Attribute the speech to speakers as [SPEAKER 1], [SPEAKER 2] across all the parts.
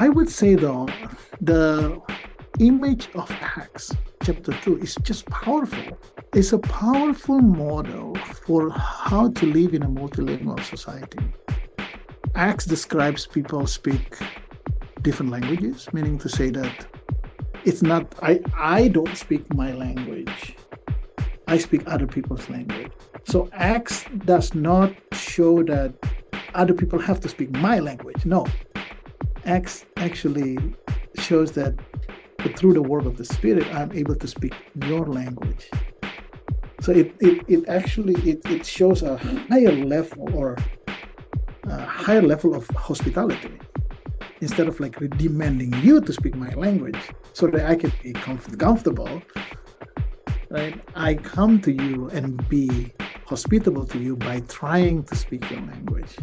[SPEAKER 1] I would say though, the image of Acts chapter 2 is just powerful. It's a powerful model for how to live in a multilingual society. Acts describes people speak different languages, meaning to say that it's not I I don't speak my language. I speak other people's language. So Acts does not show that other people have to speak my language. No. Acts actually shows that through the work of the Spirit, I'm able to speak your language. So it, it, it actually it, it shows a higher level or a higher level of hospitality instead of like demanding you to speak my language so that I can be comf- comfortable. Right? I come to you and be hospitable to you by trying to speak your language.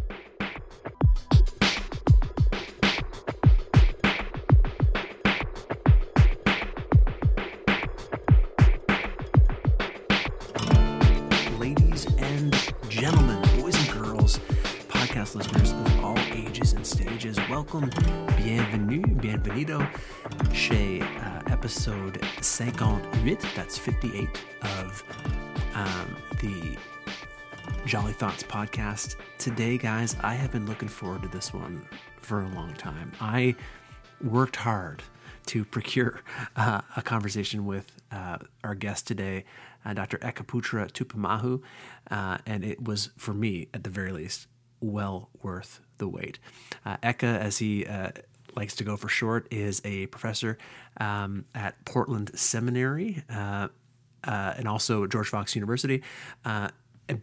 [SPEAKER 2] Welcome, bienvenue, bienvenido, chez uh, episode 58, that's 58 of um, the Jolly Thoughts podcast. Today, guys, I have been looking forward to this one for a long time. I worked hard to procure uh, a conversation with uh, our guest today, uh, Dr. Ekaputra Tupamahu, uh, and it was, for me, at the very least, well worth the wait. Uh, Eka, as he uh, likes to go for short, is a professor um, at Portland Seminary uh, uh, and also George Fox University. Uh,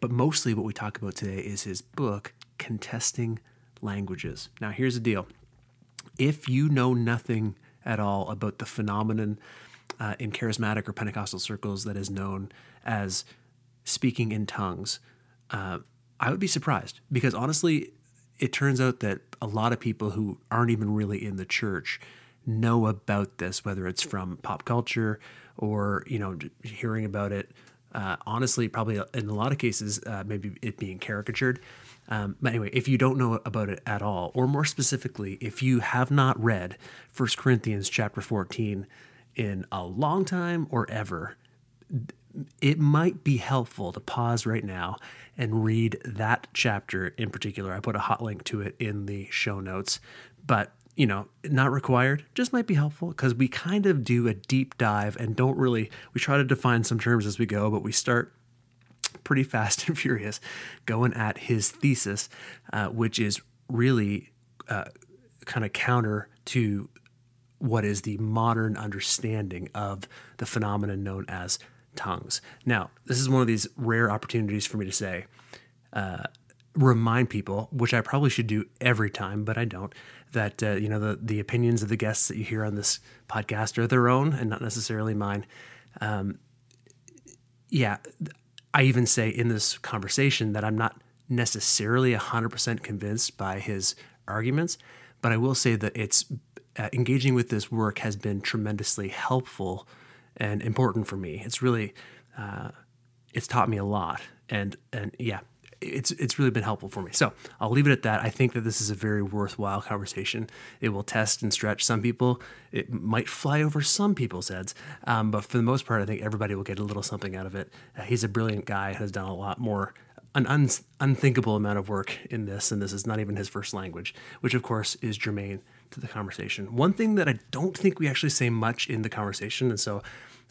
[SPEAKER 2] but mostly what we talk about today is his book, Contesting Languages. Now, here's the deal if you know nothing at all about the phenomenon uh, in charismatic or Pentecostal circles that is known as speaking in tongues, I would be surprised because honestly, it turns out that a lot of people who aren't even really in the church know about this, whether it's from pop culture or you know hearing about it. Uh, honestly, probably in a lot of cases, uh, maybe it being caricatured. Um, but anyway, if you don't know about it at all, or more specifically, if you have not read 1 Corinthians chapter 14 in a long time or ever, it might be helpful to pause right now and read that chapter in particular. I put a hot link to it in the show notes, but you know, not required, just might be helpful because we kind of do a deep dive and don't really, we try to define some terms as we go, but we start pretty fast and furious going at his thesis, uh, which is really uh, kind of counter to what is the modern understanding of the phenomenon known as tongues. Now, this is one of these rare opportunities for me to say, uh, remind people, which I probably should do every time, but I don't, that uh, you know the the opinions of the guests that you hear on this podcast are their own and not necessarily mine. Um, yeah, I even say in this conversation that I'm not necessarily 100% convinced by his arguments, but I will say that it's uh, engaging with this work has been tremendously helpful and important for me. It's really uh, it's taught me a lot, and and yeah, it's it's really been helpful for me. So I'll leave it at that. I think that this is a very worthwhile conversation. It will test and stretch some people. It might fly over some people's heads, um, but for the most part, I think everybody will get a little something out of it. Uh, he's a brilliant guy. Has done a lot more. An un- unthinkable amount of work in this, and this is not even his first language, which of course is germane to the conversation. One thing that I don't think we actually say much in the conversation, and so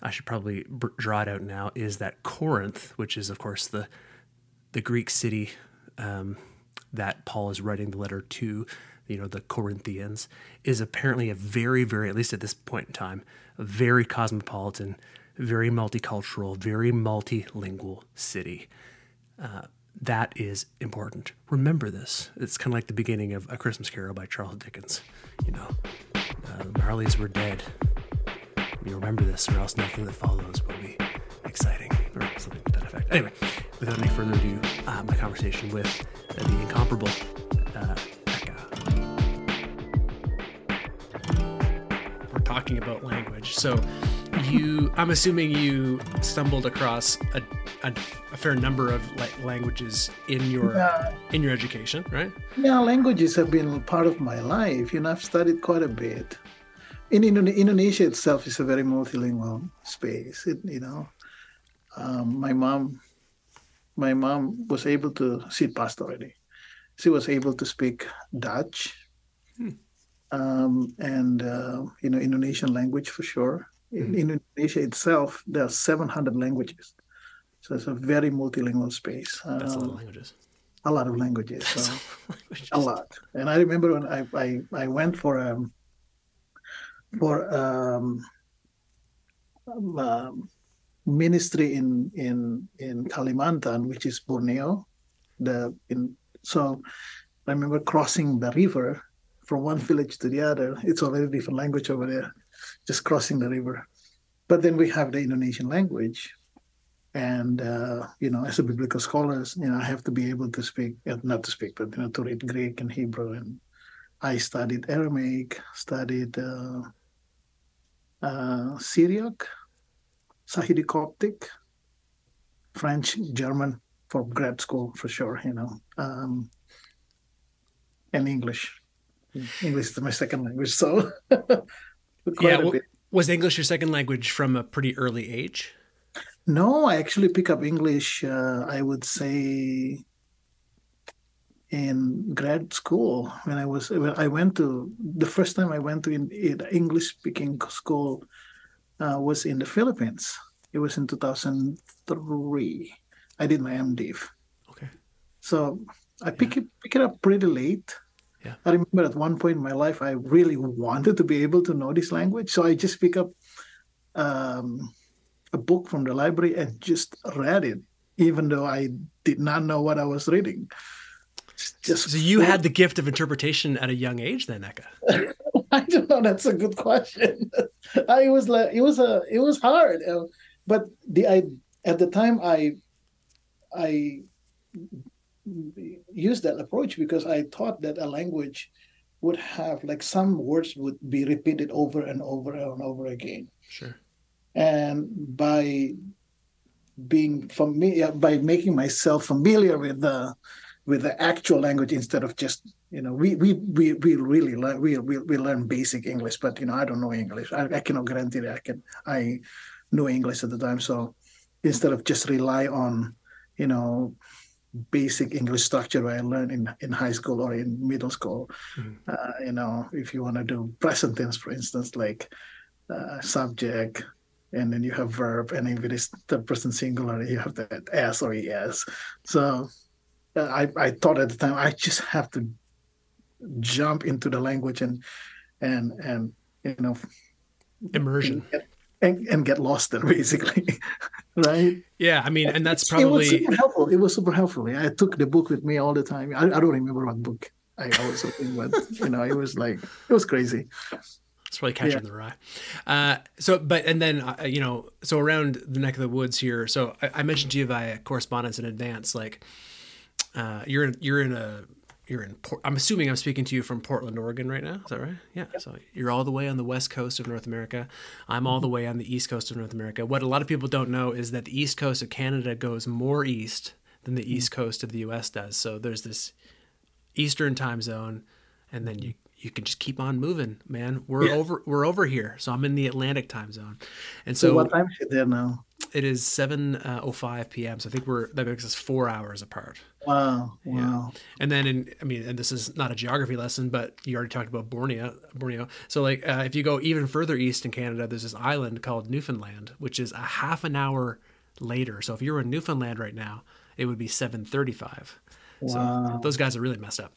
[SPEAKER 2] I should probably br- draw it out now, is that Corinth, which is of course the the Greek city um, that Paul is writing the letter to, you know, the Corinthians, is apparently a very, very, at least at this point in time, a very cosmopolitan, very multicultural, very multilingual city. Uh, that is important. Remember this. It's kind of like the beginning of A Christmas Carol by Charles Dickens. You know, uh, Marleys were dead. You remember this, or else nothing that follows will be exciting, or something to that effect. Anyway, without any further ado, uh, my conversation with uh, the incomparable talking about language. So, you, I'm assuming you stumbled across a, a, a fair number of like languages in your
[SPEAKER 1] Yeah.
[SPEAKER 2] in your education, right?
[SPEAKER 1] Yeah, languages have been part of my life. You know, I've studied quite a bit. In Indo- Indonesia itself is a very multilingual space. It, you know, um, my mom, my mom was able to sit past already. She was able to speak Dutch, um, and uh, you know Indonesian language for sure. In, in Indonesia itself, there are 700 languages, so it's a very multilingual space.
[SPEAKER 2] That's a lot
[SPEAKER 1] Um,
[SPEAKER 2] of languages.
[SPEAKER 1] a lot of languages. So
[SPEAKER 2] Languages.
[SPEAKER 1] a lot. And I remember when I I, I went for um for um, um, um, ministry in in in Kalimantan, which is Borneo. The in so I remember crossing the river from one village to the other. It's already different language over there, just crossing the river. But then we have the Indonesian language, and uh, you know, as a biblical scholars, you know, I have to be able to speak, uh, not to speak, but you know, to read Greek and Hebrew. And I studied Aramaic, studied uh, uh, Syriac, Sahidi Coptic, French, German for grad school for sure, you know, um, and English. English is my second language, so quite
[SPEAKER 2] yeah.
[SPEAKER 1] a bit.
[SPEAKER 2] was English your second language from a pretty early age?
[SPEAKER 1] No, I actually pick up English. Uh, I would say in grad school when I was when I went to the first time I went to in, in English speaking school uh, was in the Philippines. It was in 2003. I did my MDiv,
[SPEAKER 2] Okay.
[SPEAKER 1] so I pick it pick it up pretty late.
[SPEAKER 2] Yeah.
[SPEAKER 1] I remember at one point in my life I really wanted to be able to know this language, so I just pick up um, a book from the library and just read it, even though I did not know what I was reading. Just
[SPEAKER 2] So you had the gift of interpretation at a young age, then, Eka.
[SPEAKER 1] I don't know. That's a good question. I was like, it was a, it was hard, but the I at the time I, I used that approach because I thought that a language would have like some words would be repeated over and over and over again.
[SPEAKER 2] Sure.
[SPEAKER 1] and by being familiar by making myself familiar with the with the actual language instead of just you know we we we, we really learn we, we we learn basic english but you know i don't know english i, I cannot guarantee that i can i knew english at the time so instead of just rely on you know basic english structure i learned in in high school or in middle school
[SPEAKER 2] Mhm.
[SPEAKER 1] uh, you know if you want to do present tense for instance like uh, subject and then you have verb and if it is third person singular you have that s or es so uh, i i thought at the time i just have to jump into the language and and and you know
[SPEAKER 2] Immersion.
[SPEAKER 1] And, and get lost there basically right
[SPEAKER 2] Yeah, I mean, and that's
[SPEAKER 1] it was
[SPEAKER 2] probably
[SPEAKER 1] super helpful it was super helpful i took the book with me all the time i, I don't remember what book i, I was reading but you know it was like it was crazy
[SPEAKER 2] it's probably catching
[SPEAKER 1] Yeah.
[SPEAKER 2] the rye. Uh, so, but and then uh, you know, so around the neck of the woods here. So I, I mentioned to you via correspondence in advance, like uh, you're in, you're in a you're in. Port, I'm assuming I'm speaking to you from Portland, Oregon, right now. Is that right? Yeah. So you're all the way on the west coast of North America. I'm all the mm-hmm. way on the east coast of North America. What a lot of people don't know is that the east coast of Canada goes more east than the east mm-hmm. coast of the U.S. does. So there's this eastern time zone, and then you you can just keep on moving, man. We're
[SPEAKER 1] Yeah.
[SPEAKER 2] over we're over here. So I'm in the Atlantic time zone, and
[SPEAKER 1] so,
[SPEAKER 2] so,
[SPEAKER 1] what time is it there now
[SPEAKER 2] it is seven oh five p.m. So I think we're that makes us four hours apart.
[SPEAKER 1] wow wow
[SPEAKER 2] And then in I mean, and this is not a geography lesson, but you already talked about Borneo. Borneo. So like uh, if you go even further east in Canada, there's this island called Newfoundland, which is a half an hour later. So if you were in Newfoundland right now, it would be seven thirty five. So
[SPEAKER 1] Wow.
[SPEAKER 2] those guys are really messed up.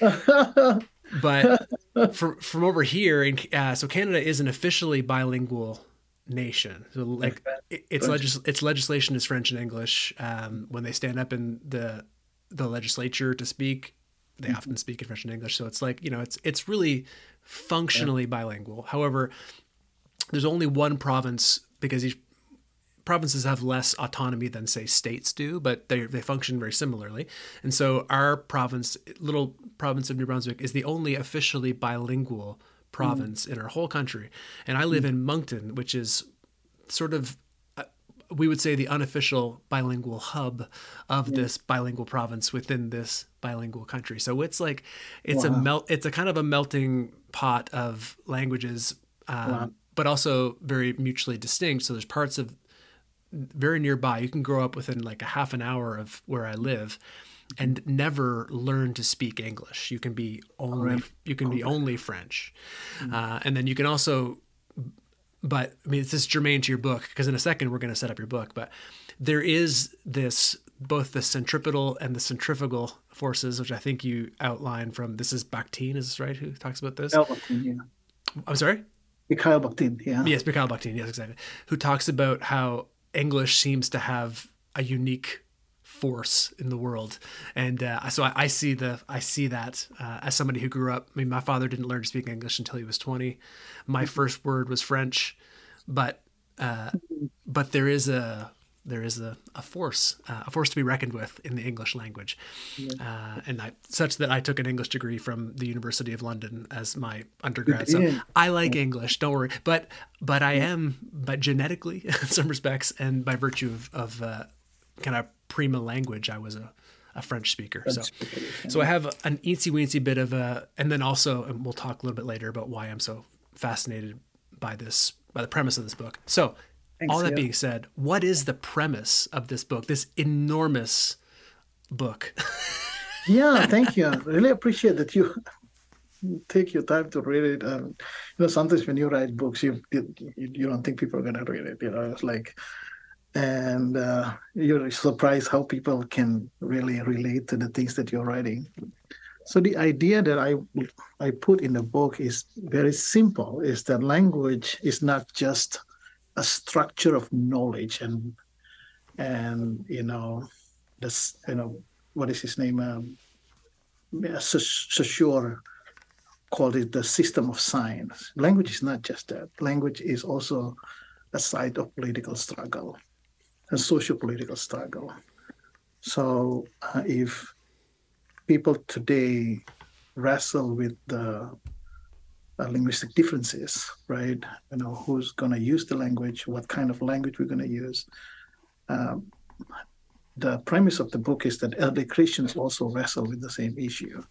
[SPEAKER 2] but from from over here, in, uh, so Canada isn't officially bilingual nation. So like its legis- its legislation is French and English. Um, when they stand up in the the legislature to speak, they often speak in French and English. So it's like you know, it's it's really functionally bilingual. However, there's only one province because each provinces have less autonomy than say states do, but they they function very similarly. And so our province, little province of New Brunswick, is the only officially bilingual province mm. in our whole country. And I live mm. in Moncton, which is sort of uh, we would say the unofficial bilingual hub of yeah. this bilingual province within this bilingual country. So it's like it's wow. a melt it's a kind of a melting pot of languages um, wow. but also very mutually distinct. So there's parts of very nearby. You can grow up within like a half an hour of where I live and never learn to speak English. You can be only right. you can okay. be only French, mm-hmm. uh, and then you can also. But I mean, this is germane to your book because in a second we're going to set up your book. But there is this both the centripetal and the centrifugal forces, which I think you outline from. This is Bakhtin, is this right? Who talks about this?
[SPEAKER 1] Bakhtin, yeah.
[SPEAKER 2] I'm sorry.
[SPEAKER 1] Mikhail Bakhtin, yeah.
[SPEAKER 2] Yes, Mikhail Bakhtin, yes, exactly. Who talks about how English seems to have a unique force in the world, and uh, so I, I, see the I see that uh, as somebody who grew up. I mean, my father didn't learn to speak English until he was twenty. My mm-hmm. first word was French, but uh, but there is a there is a, a force, uh, a force to be reckoned with in the English language, uh, and I, such that I took an English degree from the University of London as my undergrad. So I like English. Don't worry, but but I am, but genetically, in some respects, and by virtue of, of uh, kind of prima language, I was a, a French speaker. French so speaker, yeah. so I have an eensy weensy bit of a, and then also, and we'll talk a little bit later about why I'm so fascinated by this by the premise of this book. So Thanks, All that yeah. being said, what is the premise of this book, this enormous book?
[SPEAKER 1] yeah, thank you. I really appreciate that you take your time to read it. Um, you know, sometimes when you write books, you you, you don't think people are gonna read it. You know, it's like, and uh, you're surprised how people can really relate to the things that you're writing. So the idea that I I put in the book is very simple: is that language is not just a structure of knowledge and and you know this you know what is his name um, Saussure called it the system of signs. Language is not just that. Language is also a site of political struggle, a socio-political struggle. So uh, if people today wrestle with the uh, linguistic differences, right? You know, who's going to use the language, what kind of language we're going to use. Um, the premise of the book is that early Christians also wrestle with the same issue.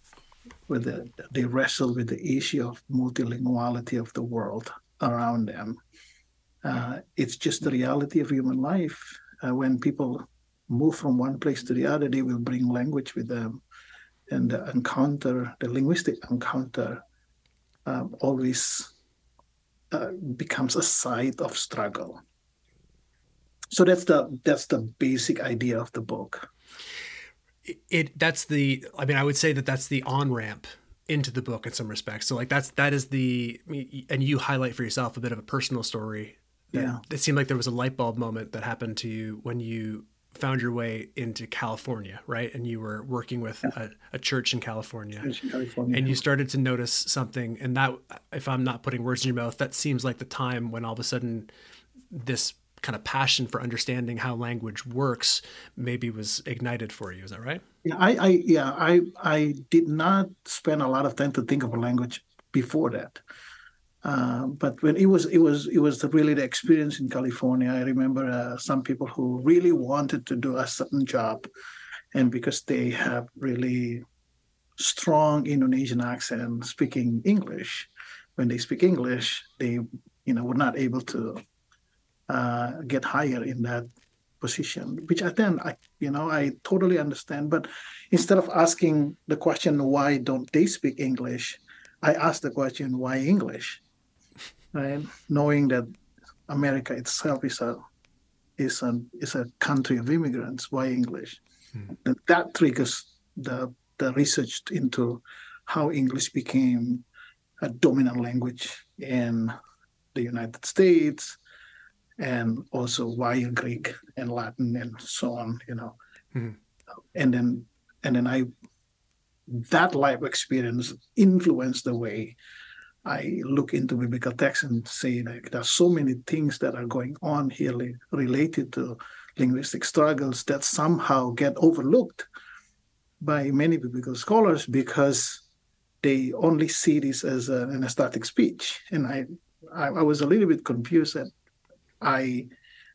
[SPEAKER 1] With the, they wrestle with the issue of multilinguality of the world around them. Uh, it's just the reality of human life. Uh, when people move from one place to the other, they will bring language with them, and the encounter, the linguistic encounter, um, always uh, becomes a site of struggle. So that's the that's the basic idea of the book.
[SPEAKER 2] It, it that's the I mean I would say that that's the on ramp into the book in some respects. So like that's that is the and you highlight for yourself a bit of a personal story.
[SPEAKER 1] Yeah,
[SPEAKER 2] it seemed like there was a light bulb moment that happened to you when you found your way into California, right? And you were working with yeah. a, a, church in California.
[SPEAKER 1] Church in California.
[SPEAKER 2] And you started to notice something. And that, if I'm not putting words in your mouth, that seems like the time when all of a sudden this kind of passion for understanding how language works maybe was ignited for you. Is that right?
[SPEAKER 1] Yeah, I, I yeah, I I did not spend a lot of time to think of a language before that. Uh, but when it was it was it was really the experience in California. I remember uh, some people who really wanted to do a certain job, and because they have really strong Indonesian accent speaking English, when they speak English, they you know were not able to uh, get higher in that position. Which I then I you know I totally understand. But instead of asking the question why don't they speak English, I asked the question why English right? Knowing that America itself is a is a is a country of immigrants. Why English? Mm. That, that triggers the the research into how English became a dominant language in the United States, and also why Greek and Latin and so on. You know, mm. and then and then I that life experience influenced the way I look into biblical text and say like there's so many things that are going on here related to linguistic struggles that somehow get overlooked by many biblical scholars because they only see this as a, an ecstatic speech, and I, I, I was a little bit confused that I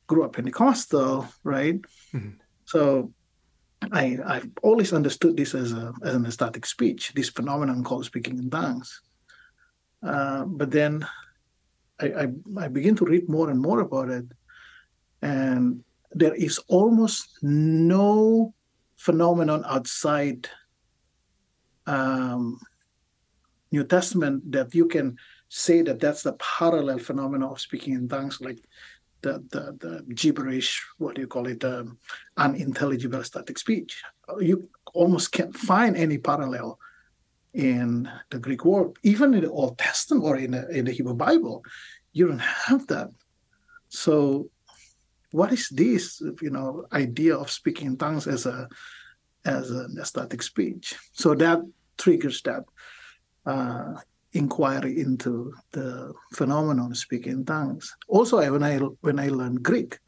[SPEAKER 1] grew up Pentecostal, right? Mm-hmm. So I I've always understood this as a as an ecstatic speech, this phenomenon called speaking in tongues. Uh, but then I, I I begin to read more and more about it, and there is almost no phenomenon outside um, New Testament that you can say that that's the parallel phenomenon of speaking in tongues, like the the, the gibberish, what do you call it, um, unintelligible static speech. You almost can't find any parallel in the Greek word, even in the Old Testament or in the, in the Hebrew Bible. You don't have that. So, what is this, you know, idea of speaking in tongues as a as an ecstatic speech? So that triggers that uh, inquiry into the phenomenon of speaking in tongues. Also, when I when I learned Greek,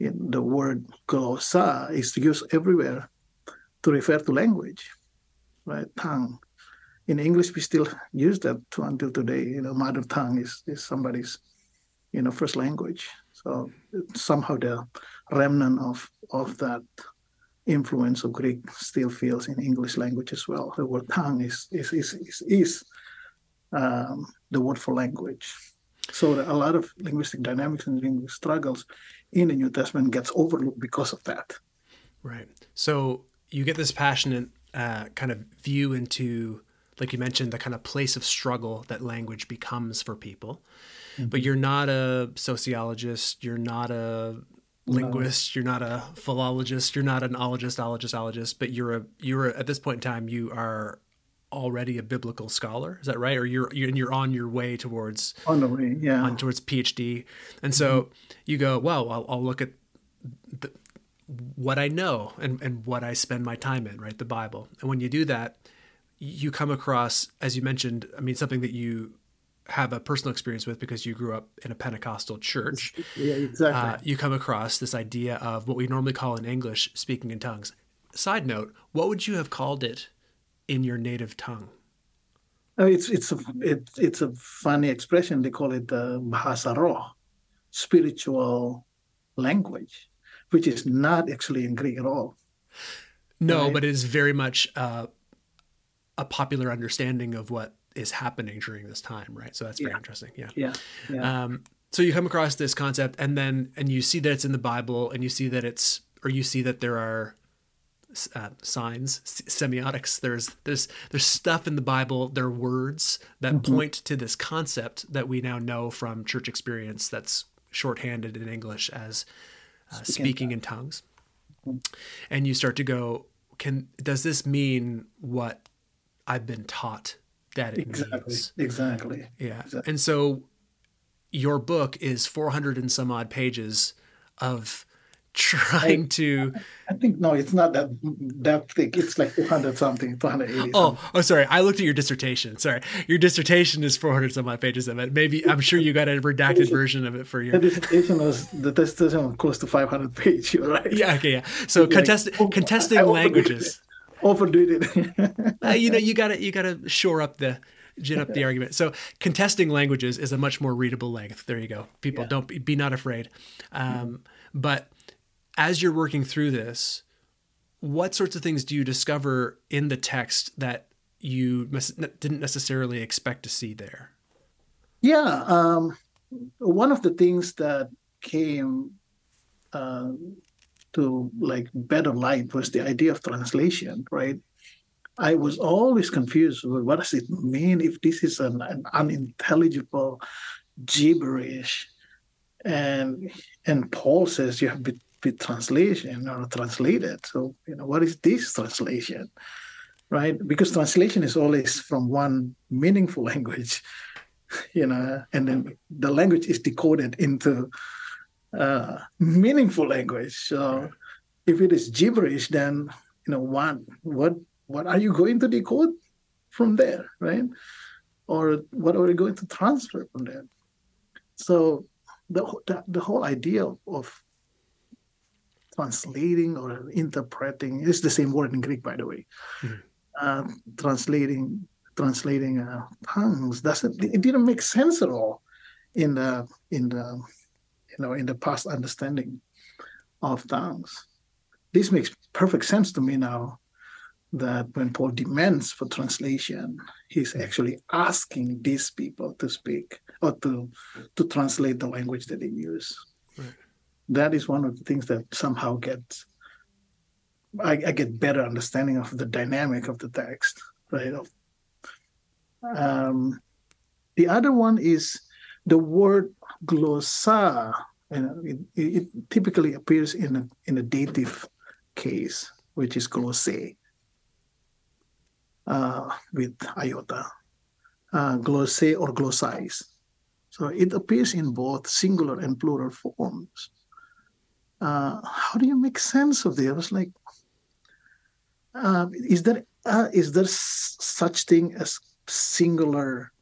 [SPEAKER 1] the word glossa is used everywhere to refer to language, right? Tongue. In English, we still use that to until today. You know, mother tongue is, is somebody's, you know, first language. So somehow the remnant of of that influence of Greek still feels in English language as well. The word tongue is is is is, is um, the word for language. So a lot of linguistic dynamics and linguistic struggles in the New Testament gets overlooked because of that.
[SPEAKER 2] Right. So you get this passionate uh, kind of view into, like you mentioned, the kind of place of struggle that language becomes for people. Mm-hmm. But you're not a sociologist. You're not a linguist. No. You're not a philologist. You're not an ologist, ologist, ologist. But you're a you're a, at this point in time you are already a biblical scholar. Is that right? Or you're you're, and you're on your way towards
[SPEAKER 1] on the way, yeah,
[SPEAKER 2] on towards PhD. And so mm-hmm. you go, well, I'll, I'll look at the, what I know and and what I spend my time in, right? The Bible. And when you do that, you come across, as you mentioned, I mean, something that you have a personal experience with because you grew up in a Pentecostal church.
[SPEAKER 1] Yeah, exactly. Uh,
[SPEAKER 2] you come across this idea of what we normally call in English speaking in tongues. Side note, what would you have called it in your native tongue?
[SPEAKER 1] Oh, it's it's a it's it's a funny expression. They call it uh, bahasa roh, spiritual language, which is not actually in Greek at all.
[SPEAKER 2] No, right? but it is very much uh, a popular understanding of what is happening during this time, right? So that's very
[SPEAKER 1] yeah.
[SPEAKER 2] interesting.
[SPEAKER 1] Yeah. Yeah. yeah.
[SPEAKER 2] Um, so you come across this concept, and then and you see that it's in the Bible, and you see that it's or you see that there are uh, signs, semiotics. There's there's there's stuff in the Bible. There are words that mm-hmm. point to this concept that we now know from church experience. That's shorthanded in English as uh, speaking in tongues. Mm-hmm. And you start to go, can does this mean what I've been taught that it
[SPEAKER 1] exactly.
[SPEAKER 2] means?
[SPEAKER 1] Exactly.
[SPEAKER 2] Yeah.
[SPEAKER 1] Exactly.
[SPEAKER 2] And so your book is 400 and some odd pages of trying I, to
[SPEAKER 1] I think no, it's not that that thick. It's like 200 something, 280.
[SPEAKER 2] Oh, oh, sorry. I looked at your dissertation. Sorry, your dissertation is 400 some odd pages of it. Maybe I'm sure you got a redacted version of it for your.
[SPEAKER 1] The dissertation was the dissertation was close to 500 pages. Right.
[SPEAKER 2] Yeah. Okay. Yeah. So contest, like, oh, contesting languages.
[SPEAKER 1] Overdid it.
[SPEAKER 2] uh, you know, you gotta you gotta shore up the gin up the argument. So contesting languages is a much more readable length. There you go. People yeah. don't be, be, not afraid. Um, mm-hmm. But as you're working through this, what sorts of things do you discover in the text that you didn't necessarily expect to see there?
[SPEAKER 1] Yeah, um, one of the things that came uh, to like better light was the idea of translation, right? I was always confused with what does it mean if this is an, an unintelligible gibberish, and and Paul says you have been with translation or translated. So, you know, what is this translation? Right? Because translation is always from one meaningful language, you know, and then the language is decoded into uh, meaningful language. So if it is gibberish, then you know what what what are you going to decode from there, right? Or what are you going to transfer from there? So the the, the whole idea of translating or interpreting. is the same word in Greek, by the way. Mm-hmm. Uh, translating translating uh, tongues doesn't it didn't make sense at all in the in the you know in the past understanding of tongues. This makes perfect sense to me now that when Paul demands for translation, he's actually asking these people to speak or to to translate the language that they use. Right. That is one of the things that somehow gets I, I, get better understanding of the dynamic of the text, right? Um, the other one is the word glossa. And it, it, typically appears in a in a dative case, which is glosse uh, with iota, uh, glosse or glossais. So it appears in both singular and plural forms. Uh, how do you make sense of this? I was like, uh, is there uh, is there s- such thing as singular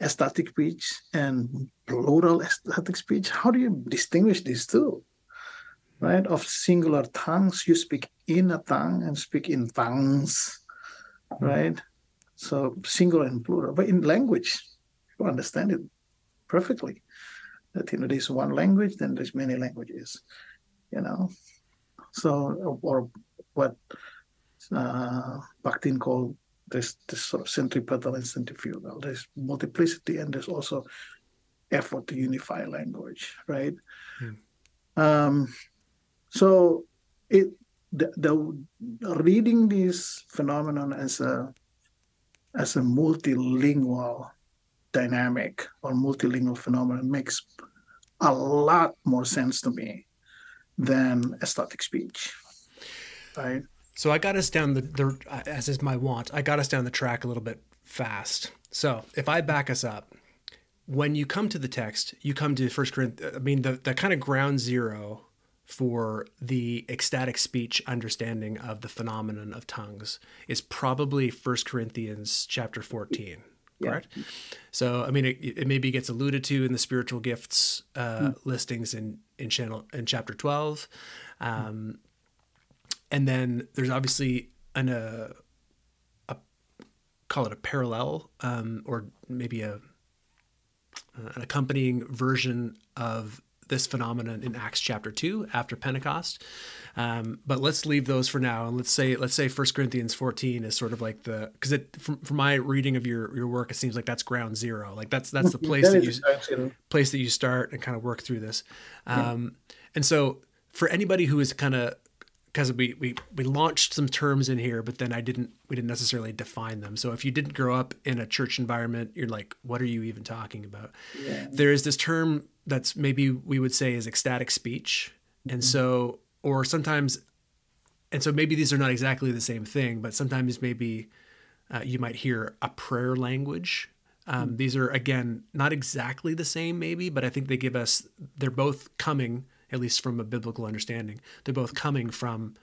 [SPEAKER 1] ecstatic speech and plural ecstatic speech? How do you distinguish these two? Right? Of singular tongues, you speak in a tongue and speak in tongues right? So singular and plural, but in language, you understand it perfectly. That you know, there's one language, then there's many languages, you know. So, or what uh, Bakhtin called this, this sort of centripetal and centrifugal. There's multiplicity, and there's also effort to unify language, right? Hmm. Um, so it the, the reading this phenomenon as a as a multilingual dynamic or multilingual phenomenon makes a lot more sense to me than ecstatic speech right
[SPEAKER 2] so i got us down the, the as is my want i got us down the track a little bit fast so if i back us up when you come to the text you come to first corinthians i mean the, the kind of ground zero for the ecstatic speech understanding of the phenomenon of tongues is probably First Corinthians chapter 14 correct yeah. so i mean it, it, maybe gets alluded to in the spiritual gifts uh, mm. listings in in channel in chapter 12 um, and then there's obviously an uh, a call it a parallel um, or maybe a an accompanying version of this phenomenon in Acts chapter two after Pentecost. Um, but let's leave those for now, and let's say let's say First Corinthians fourteen is sort of like the because it from, from my reading of your your work, it seems like that's ground zero. Like that's that's the place that, that you place that you start and kind of work through this. Um, yeah. And so for anybody who is kind of because we, we we launched some terms in here, but then I didn't we didn't necessarily define them. So if you didn't grow up in a church environment, you're like, what are you even talking about? Yeah. There is this term that's maybe we would say is ecstatic speech, mm-hmm. and so or sometimes, and so maybe these are not exactly the same thing, but sometimes maybe uh, you might hear a prayer language. Um, mm-hmm. These are again not exactly the same, maybe, but I think they give us they're both coming at least from a biblical understanding. They're both coming from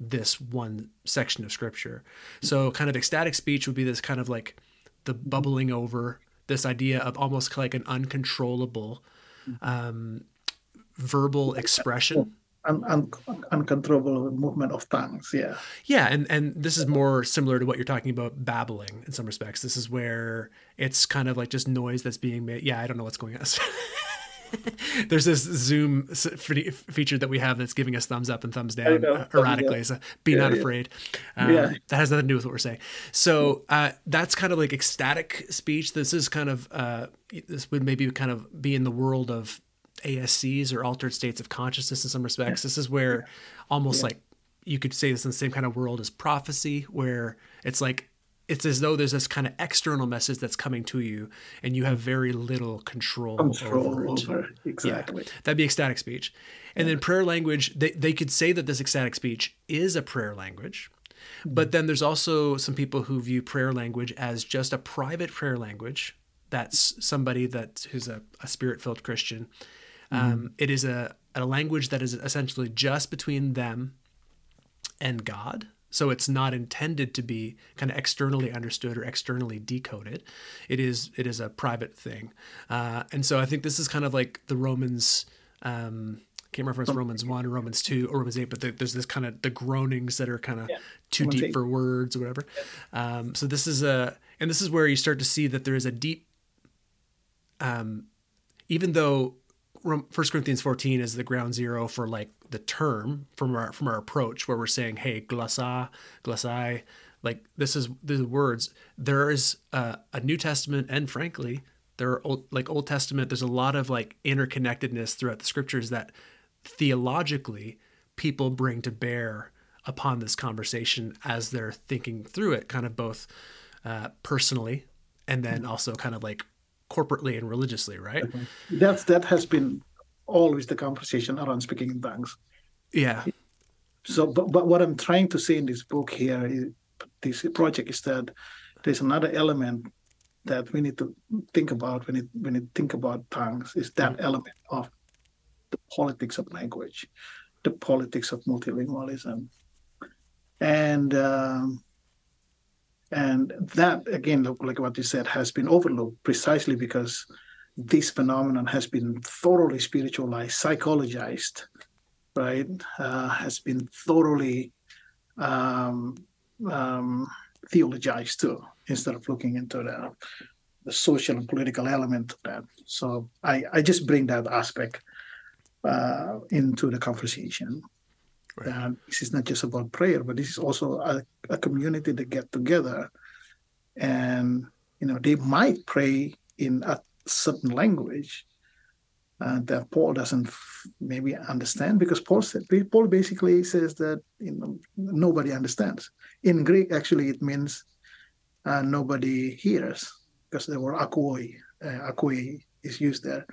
[SPEAKER 2] this one section of scripture. So, kind of ecstatic speech would be this kind of like the bubbling over, this idea of almost like an uncontrollable um, verbal expression.
[SPEAKER 1] Un- un- uncontrollable movement of tongues yeah
[SPEAKER 2] yeah and and this is more similar to what you're talking about babbling in some respects this is where it's kind of like just noise that's being made yeah i don't know what's going on There's this Zoom feature that we have that's giving us thumbs up and thumbs down erratically. So be yeah, not yeah. afraid. Um, yeah. That has nothing to do with what we're saying. So uh, that's kind of like ecstatic speech. This is kind of, uh, this would maybe kind of be in the world of ASCs or altered states of consciousness in some respects. This is where almost like you could say this in the same kind of world as prophecy, where it's like it's as though there's this kind of external message that's coming to you and you have very little control, control over it. Over,
[SPEAKER 1] exactly.
[SPEAKER 2] Yeah, that'd be ecstatic speech. And yeah. then prayer language, they, they could say that this ecstatic speech is a prayer language. Mm-hmm. But then there's also some people who view prayer language as just a private prayer language. That's somebody that who's a, a spirit filled Christian. Mm-hmm. Um, it is a, a language that is essentially just between them and God so it's not intended to be kind of externally understood or externally decoded. It is it is a private thing, uh, and so I think this is kind of like the Romans um, can't remember if it's Romans one or Romans two or Romans eight, but the, there's this kind of the groanings that are kind of
[SPEAKER 1] Yeah.
[SPEAKER 2] too
[SPEAKER 1] Romans
[SPEAKER 2] deep
[SPEAKER 1] eight.
[SPEAKER 2] for words or whatever. Um, so this is a, and this is where you start to see that there is a deep, um, even though First Corinthians 14 is the ground zero for like the term from our from our approach, where we're saying, hey, glossa, glossai, like this is the words. There is a, a New Testament, and frankly, there are old, like Old Testament. There's a lot of like interconnectedness throughout the scriptures that theologically people bring to bear upon this conversation as they're thinking through it, kind of both uh, personally and then also kind of like corporately and religiously, right?
[SPEAKER 1] That's that has been always the conversation around speaking in tongues.
[SPEAKER 2] Yeah.
[SPEAKER 1] So, but, but what I'm trying to say in this book here, is, this project, is that there's another element that we need to think about when it when you think about tongues is that element of the politics of language, the politics of multilingualism, and um, and that again, like what you said, has been overlooked precisely because this phenomenon has been thoroughly spiritualized, psychologized, right? Uh, has been thoroughly um, um, theologized too, instead of looking into the, the social and political element of that. So I, I just bring that aspect uh, into the conversation.
[SPEAKER 2] Right.
[SPEAKER 1] Uh, this is not just about prayer, but this is also a, a community that get together, and you know they might pray in a certain language uh, that Paul doesn't f- maybe understand because Paul said Paul basically says that you know nobody understands. In Greek, actually, it means uh, nobody hears because the word akoi, uh, akoi is used there.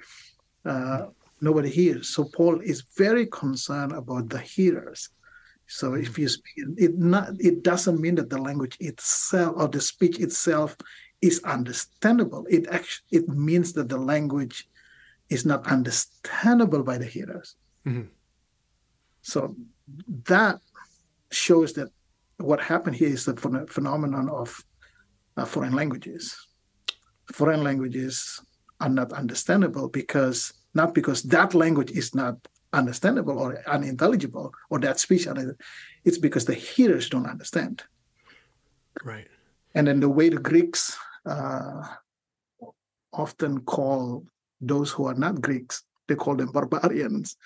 [SPEAKER 1] Uh, nobody hears. So Paul is very concerned about the hearers. So if you speak, it not it doesn't mean that the language itself or the speech itself is understandable. It actually it means that the language is not understandable by the hearers.
[SPEAKER 2] Mhm.
[SPEAKER 1] So that shows that what happened here is the phen- phenomenon of uh, foreign languages. Foreign languages are not understandable because not because that language is not understandable or unintelligible or that speech, it's because the hearers don't understand.
[SPEAKER 2] Right.
[SPEAKER 1] And then the way the Greeks uh, often call those who are not Greeks, they call them barbarians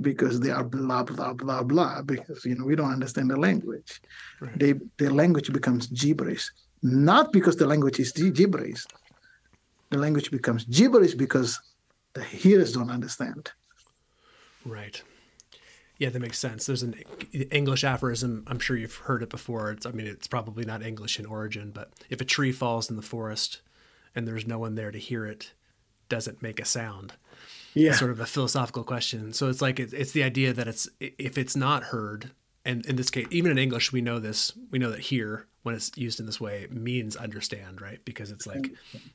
[SPEAKER 1] because they are blah blah blah blah because you know we don't understand the language.
[SPEAKER 2] Right.
[SPEAKER 1] They their language becomes gibberish, not because the language is gibberish. The language becomes gibberish because the hearers don't understand.
[SPEAKER 2] Right. Yeah, that makes sense. There's an English aphorism. I'm sure you've heard it before. It's, I mean, it's probably not English in origin, but if a tree falls in the forest and there's no one there to hear it, does it make a sound?
[SPEAKER 1] Yeah,
[SPEAKER 2] Sort of a philosophical question. So it's like it, it's the idea that it's if it's not heard, and in this case, even in English, we know this. We know that here, when it's used in this way, means understand, right? Because it's like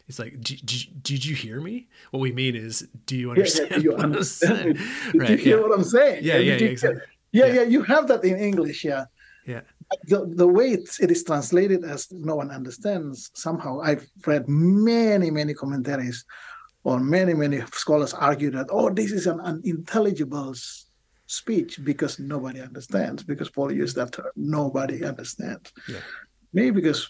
[SPEAKER 2] it's like, "D- d- did you hear me? What we mean is, do you understand?
[SPEAKER 1] yeah, do you understand?
[SPEAKER 2] Right,
[SPEAKER 1] you hear
[SPEAKER 2] yeah.
[SPEAKER 1] what I'm saying?
[SPEAKER 2] Yeah, yeah,
[SPEAKER 1] you
[SPEAKER 2] yeah, exactly.
[SPEAKER 1] Yeah,
[SPEAKER 2] Yeah.
[SPEAKER 1] yeah, you have that in English. Yeah.
[SPEAKER 2] Yeah.
[SPEAKER 1] the, the way it's, it is translated as no one understands somehow i've read many many commentaries or many many scholars argue that oh this is an unintelligible speech because nobody understands because paul used that term nobody understands
[SPEAKER 2] Yeah.
[SPEAKER 1] maybe because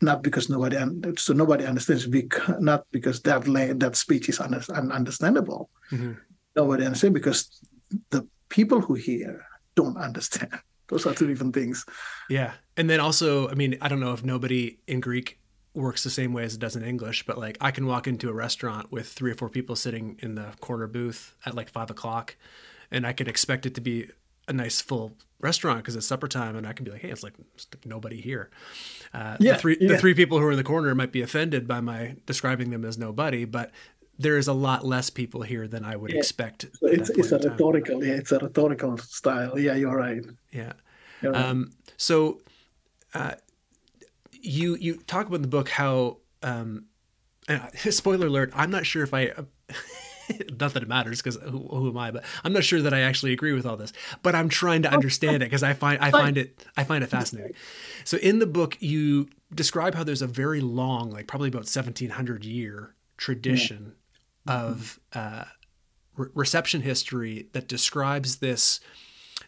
[SPEAKER 1] not because nobody un- so nobody understands because not because that that speech is under, ununderstandable
[SPEAKER 2] Mhm.
[SPEAKER 1] nobody understands because the people who hear don't understand those are two different things
[SPEAKER 2] Yeah. And then also, I mean, I don't know if nobody in Greek works the same way as it does in English, but like I can walk into a restaurant with three or four people sitting in the corner booth at like five o'clock, and I could expect it to be a nice full restaurant because it's supper time, and I can be like, hey, it's like, like nobody here. Uh,
[SPEAKER 1] Yeah,
[SPEAKER 2] the three
[SPEAKER 1] yeah.
[SPEAKER 2] the three people who are in the corner might be offended by my describing them as nobody, but there is a lot less people here than I would
[SPEAKER 1] Yeah.
[SPEAKER 2] expect.
[SPEAKER 1] So it's it's a rhetorical, yeah, it's a rhetorical style. Yeah, you're right.
[SPEAKER 2] Yeah.
[SPEAKER 1] You're right.
[SPEAKER 2] Um, so, uh, you you talk about in the book how, um, and spoiler alert, I'm not sure if I, not that it matters because who, who am I? But I'm not sure that I actually agree with all this. But I'm trying to understand it because I find I find it I find it fascinating. So in the book, you describe how there's a very long, like probably about 1700 year tradition of uh, re- reception history that describes this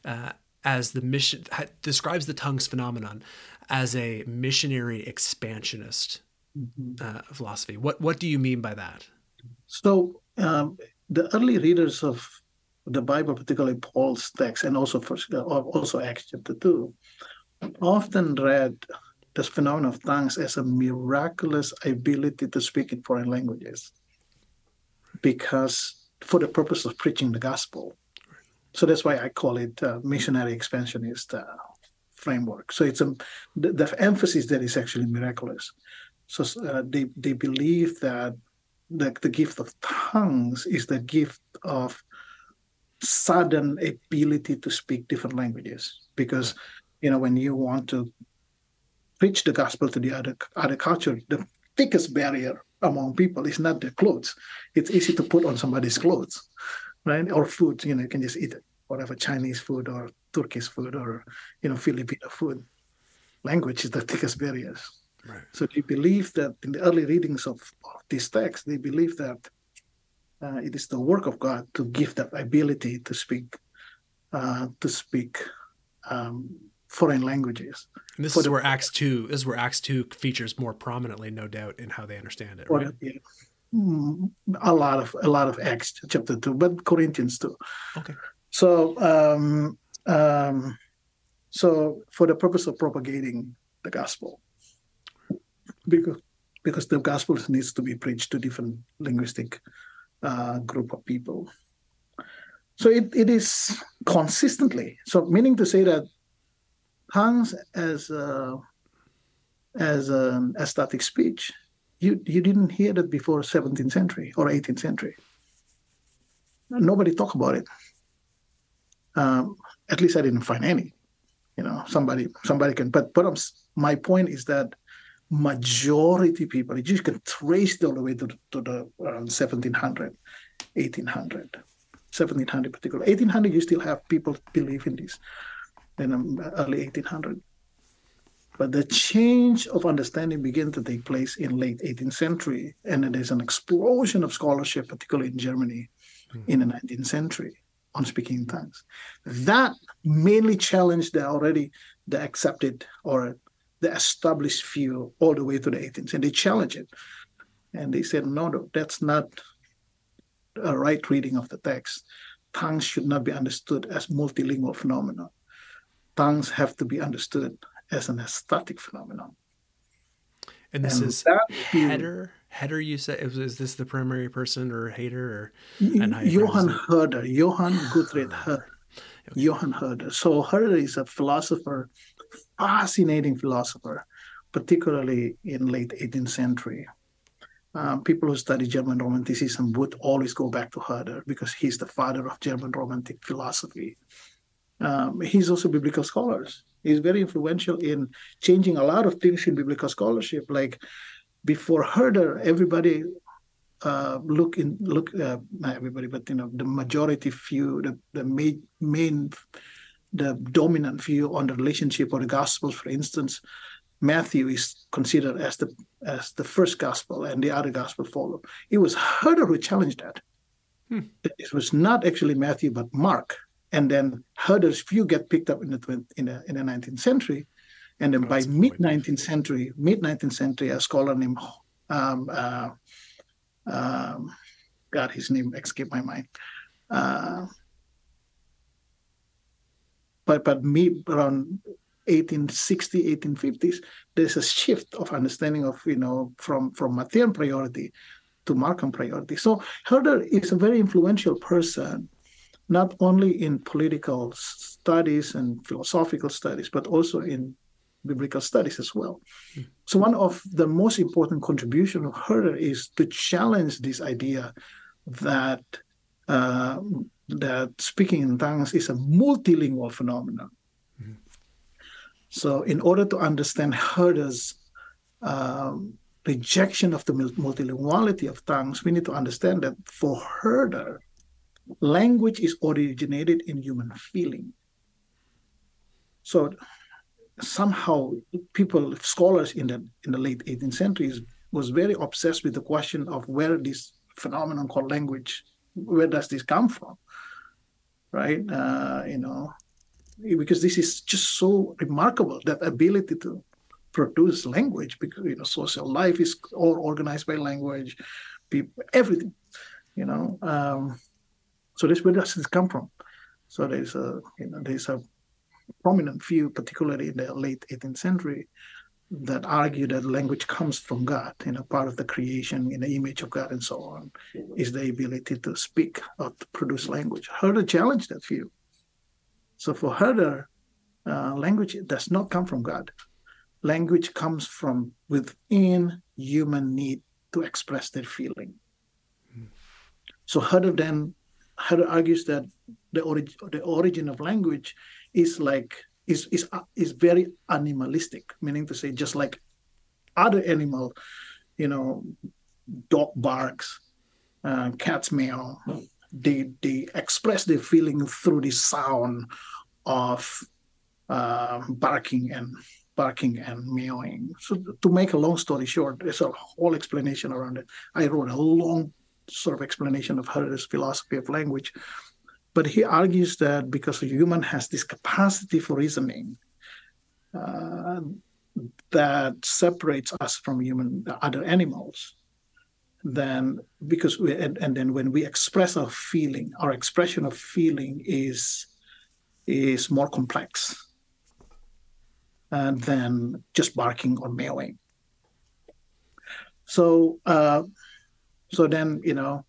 [SPEAKER 2] uh, as the mission describes the tongues phenomenon as a missionary expansionist mm-hmm. uh, philosophy. What what do you mean by that?
[SPEAKER 1] So um, the early readers of the Bible, particularly Paul's text, and also first, uh, also Acts chapter two, often read this phenomenon of tongues as a miraculous ability to speak in foreign languages, because for the purpose of preaching the gospel. So that's why I call it uh, missionary expansionist uh, framework. So it's a the, the, emphasis that is actually miraculous. So uh, they they believe that the, the gift of tongues is the gift of sudden ability to speak different languages. Because you know when you want to preach the gospel to the other other culture the thickest barrier among people is not their clothes. It's easy to put on somebody's clothes right? Or food you know you can just eat whatever chinese food or turkish food or you know filipino food. Language is the thickest barriers right. so they believe that in the early readings of, of this text they believe that uh, it is the work of God to give that ability to speak, uh, to speak um, foreign languages.
[SPEAKER 2] And this is the, where Acts two is where Acts two features more prominently, no doubt, in how they understand it. Right? Yeah.
[SPEAKER 1] Mm, a lot of a lot of Acts chapter two, but Corinthians too.
[SPEAKER 2] Okay.
[SPEAKER 1] So um, um, so for the purpose of propagating the gospel, because because the gospel needs to be preached to different linguistic uh, group of people. So it, it is consistently, so meaning to say that tongues as a, as an ecstatic speech, you, you didn't hear that before 17th century or 18th century. Nobody talked about it. Um, at least I didn't find any. You know, somebody somebody can. But but my point is that majority people, you can trace it all the way to, to the around 1700, 1800, 1700 particular. 1800, you still have people believe in this, in um, early 1800. But the change of understanding began to take place in late 18th century, and there's an explosion of scholarship, particularly in Germany, mm-hmm. in the 19th century on speaking in tongues. That mainly challenged the already the accepted or the established view all the way to the 18th, and they challenged it. And they said, no, no, that's not a right reading of the text. Tongues should not be understood as multilingual phenomenon. Tongues have to be understood as an ecstatic phenomenon.
[SPEAKER 2] And this and is Heder. Heder, you said, is this the primary person or Heder? Or,
[SPEAKER 1] Johann Herder, Johann Gottfried ah, Herder. Okay. Johann Herder. So Herder is a philosopher fascinating philosopher, particularly in late 18th century. Um, people who study German Romanticism would always go back to Herder because he's the father of German Romantic philosophy. Um, he's also biblical scholars. He's very influential in changing a lot of things in biblical scholarship. Like before Herder, everybody uh, look in look uh, not everybody, but you know the majority few the the main main the dominant view on the relationship or the gospels for instance matthew is considered as the as the first gospel and the other gospel follow. It was herder who challenged that. Hmm. it was not actually matthew but mark. And then herder's view get picked up in the in the, in the 19th century. And then oh, by mid 19th century mid 19th century a scholar named um, uh, um, god his name escaped my mind. Uh, but but me around 1860 1850s there's a shift of understanding of you know from from Matthean priority to Markan priority so Herder is a very influential person not only in political studies and philosophical studies but also in biblical studies as well mm. so one of the most important contribution of Herder is to challenge this idea that uh, that speaking in tongues is a multilingual phenomenon. Mm-hmm. So, in order to understand Herder's um, rejection of the multilinguality of tongues, we need to understand that for Herder, language is originated in human feeling. So, somehow, people, scholars in the in the late 18th centuries, was very obsessed with the question of where this phenomenon called language where does this come from? Right? Uh, you know, because this is just so remarkable that ability to produce language because you know social life is all organized by language, people, everything. You know, um, so this where does this come from? So there's a you know there's a prominent view, particularly in the late 18th century, that argue that language comes from God, you know, part of the creation in the image of God and so on, is the ability to speak or to produce language. Herder challenged that view. So for Herder, uh, language does not come from God. Language comes from within human need to express their feeling. Mm. So Herder then Herder argues that the, orig- the origin of language is like is is is very animalistic, meaning to say just like other animal, you know, dog barks, uh, cats meow. They they express their feeling through the sound of uh, barking and barking and meowing. So to make a long story short, there's a whole explanation around it. I wrote a long sort of explanation of Herder's philosophy of language but he argues that because a human has this capacity for reasoning uh, that separates us from human other animals, then because we and, and then when we express our feeling, our expression of feeling is is more complex uh, than just barking or meowing. So uh, so then you know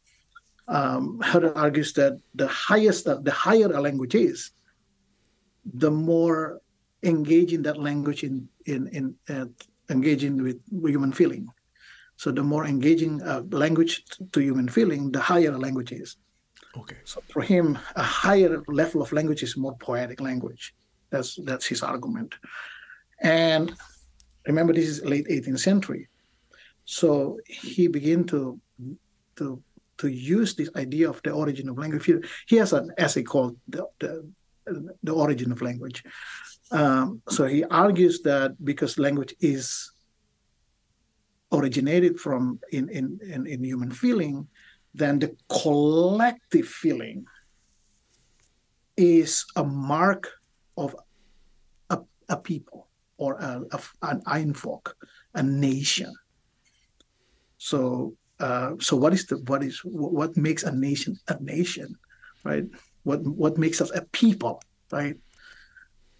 [SPEAKER 1] um, Herder argues that the highest, the higher a language is, the more engaging that language in in in uh, engaging with human feeling. So the more engaging a language to human feeling, the higher a language is.
[SPEAKER 2] Okay.
[SPEAKER 1] So for him, a higher level of language is more poetic language. That's that's his argument. And remember, this is late 18th century. So he began to to to use this idea of the origin of language. He, has an essay called the, the, the Origin of Language. Um, so he argues that because language is originated from in, in, in, in human feeling, then the collective feeling is a mark of a, a people or a, a, an Einvolk, a nation. So uh, so what is the what is what makes a nation a nation, right? What what makes us a people, right?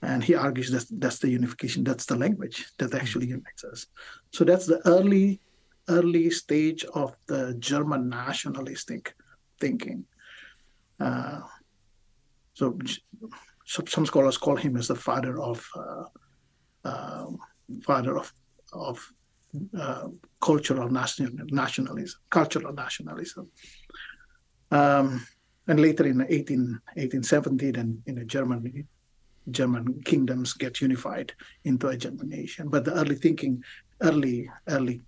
[SPEAKER 1] And he argues that that's the unification, that's the language that actually unites us. So that's the early early stage of the German nationalistic thinking. Uh, so, so, some scholars call him as the father of uh, uh, father of of uh, cultural national, nationalism, cultural nationalism. Um, and later in 18, 1870, then in the German German kingdoms get unified into a German nation. But the early thinking, early early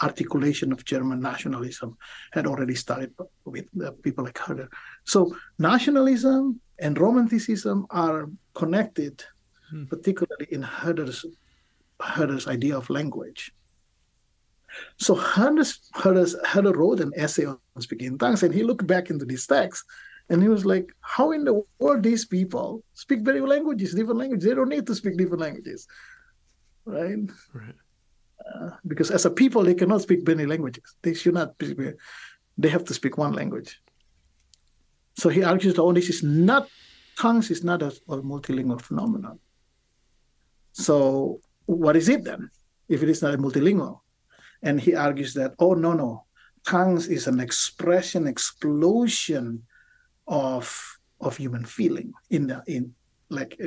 [SPEAKER 1] articulation of German nationalism had already started with uh, people like Herder. So nationalism and romanticism are connected, hmm. particularly in Herder's Herder's idea of language. So Herder's, Herder's, Herder wrote an essay on speaking tongues, and he looked back into these texts, and he was like, "How in the world these people speak very languages, different languages? They don't need to speak different languages, right? Right. Uh, because as a people, they cannot speak many languages. They should not. Speak, they have to speak one language. So he argues that all this is not tongues is not a, a multilingual phenomenon. So what is it then? If it is not a multilingual, and he argues that, oh, no, no, tongues is an expression, explosion of, of human feeling in, the, in like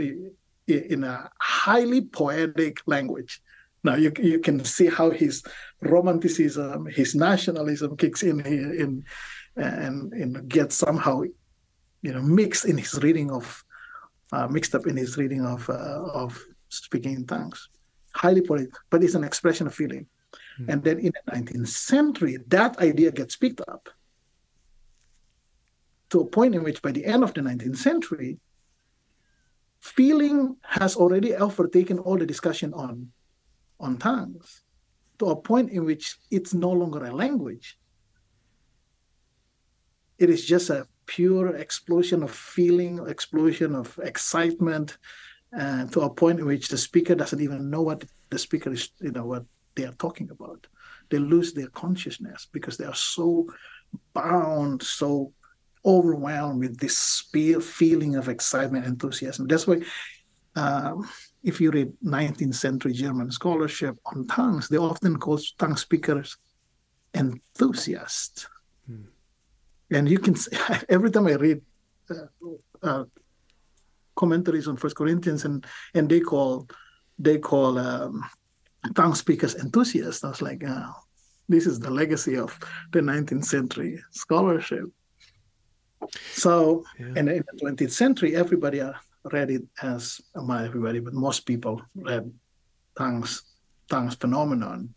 [SPEAKER 1] in a highly poetic language. Now you you can see how his romanticism, his nationalism kicks in here in and, and gets somehow you know mixed in his reading of uh, mixed up in his reading of uh, of speaking in tongues. Highly poetic, but it's an expression of feeling. Mm-hmm. And then in the 19th century, that idea gets picked up to a point in which by the end of the 19th century, feeling has already overtaken all the discussion on, on tongues to a point in which it's no longer a language. it is just a pure explosion of feeling, explosion of excitement, and to a point in which the speaker doesn't even know what the speaker is, you know, what they are talking about. They lose their consciousness because they are so bound, so overwhelmed with this feeling of excitement, enthusiasm. That's why, um, if you read 19th century German scholarship on tongues, they often call tongue speakers enthusiasts. Hmm. And you can, see, every time I read uh, uh, commentaries on First Corinthians, and and they call they call um, tongue speakers enthusiasts. I was like, oh, this is the legacy of the 19th century scholarship. So, yeah. in the 20th century, everybody read it as not everybody, but most people read tongues tongues phenomenon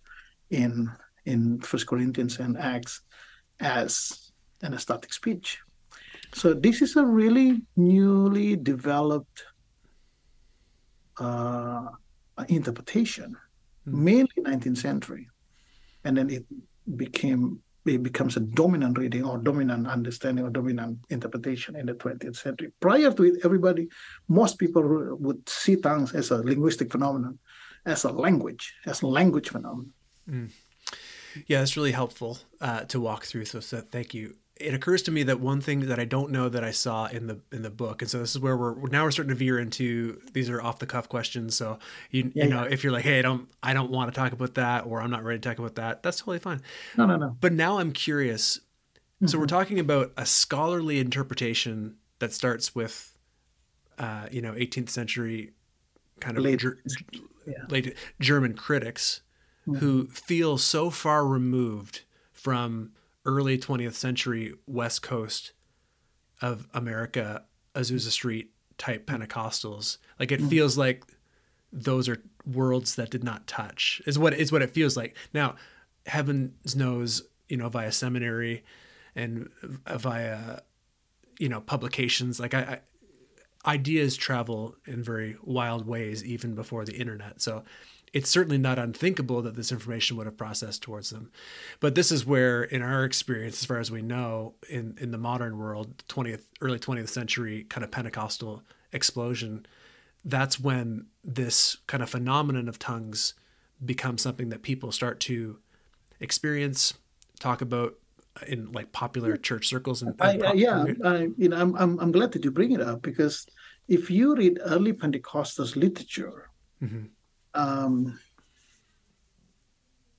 [SPEAKER 1] in in First Corinthians and Acts as an ecstatic speech. So this is a really newly developed uh, interpretation. Mainly 19th century, and then it became it becomes a dominant reading or dominant understanding or dominant interpretation in the 20th century. Prior to it, everybody, most people would see tongues as a linguistic phenomenon, as a language, as a language phenomenon. Mm.
[SPEAKER 2] Yeah, that's really helpful uh, to walk through. So, so thank you it occurs to me that one thing that I don't know that I saw in the in the book, and so this is where we're now we're starting to veer into these are off the cuff questions. So you yeah, you know yeah. if you're like, hey, I don't I don't want to talk about that, or I'm not ready to talk about that, that's totally fine.
[SPEAKER 1] No, no, no.
[SPEAKER 2] But now I'm curious. Mm-hmm. So we're mm-hmm. talking about a scholarly interpretation that starts with, uh, you know, 18th century kind of late, ger- yeah. late German critics mm-hmm. who feel so far removed from early 20th century West Coast of America, Azusa Street type Pentecostals. Like it mm. feels like those are worlds that did not touch. Is what is what it feels like. Now, heavens knows, you know, via seminary and via you know publications like I, I ideas travel in very wild ways even before the internet. So it's certainly not unthinkable that this information would have processed towards them. But this is where, in our experience, as far as we know, in, in the modern world, 20th, early 20th century kind of Pentecostal explosion, that's when this kind of phenomenon of tongues becomes something that people start to experience, talk about in like popular church circles. And,
[SPEAKER 1] and I, yeah, I, you know, I'm, I'm, I'm glad that you bring it up because if you read early Pentecostals literature, mm-hmm um,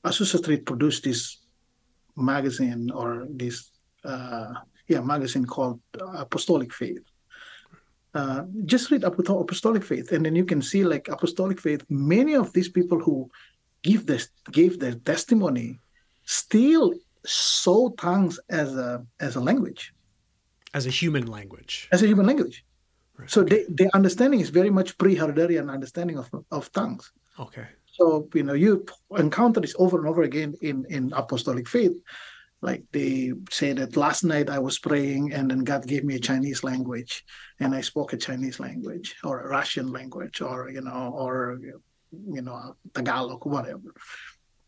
[SPEAKER 1] Azusa Street produced this magazine or this uh, yeah magazine called Apostolic Faith. Uh, just read Apostolic Faith, and then you can see like Apostolic Faith. Many of these people who give this gave their testimony still saw tongues as a as a language,
[SPEAKER 2] as a human language,
[SPEAKER 1] as a human language. Right. So they, their understanding is very much pre-Herderian understanding of of tongues.
[SPEAKER 2] Okay.
[SPEAKER 1] So you know you encounter this over and over again in in apostolic faith. Like they say that last night I was praying and then God gave me a Chinese language and I spoke a Chinese language or a Russian language or you know or you know Tagalog whatever.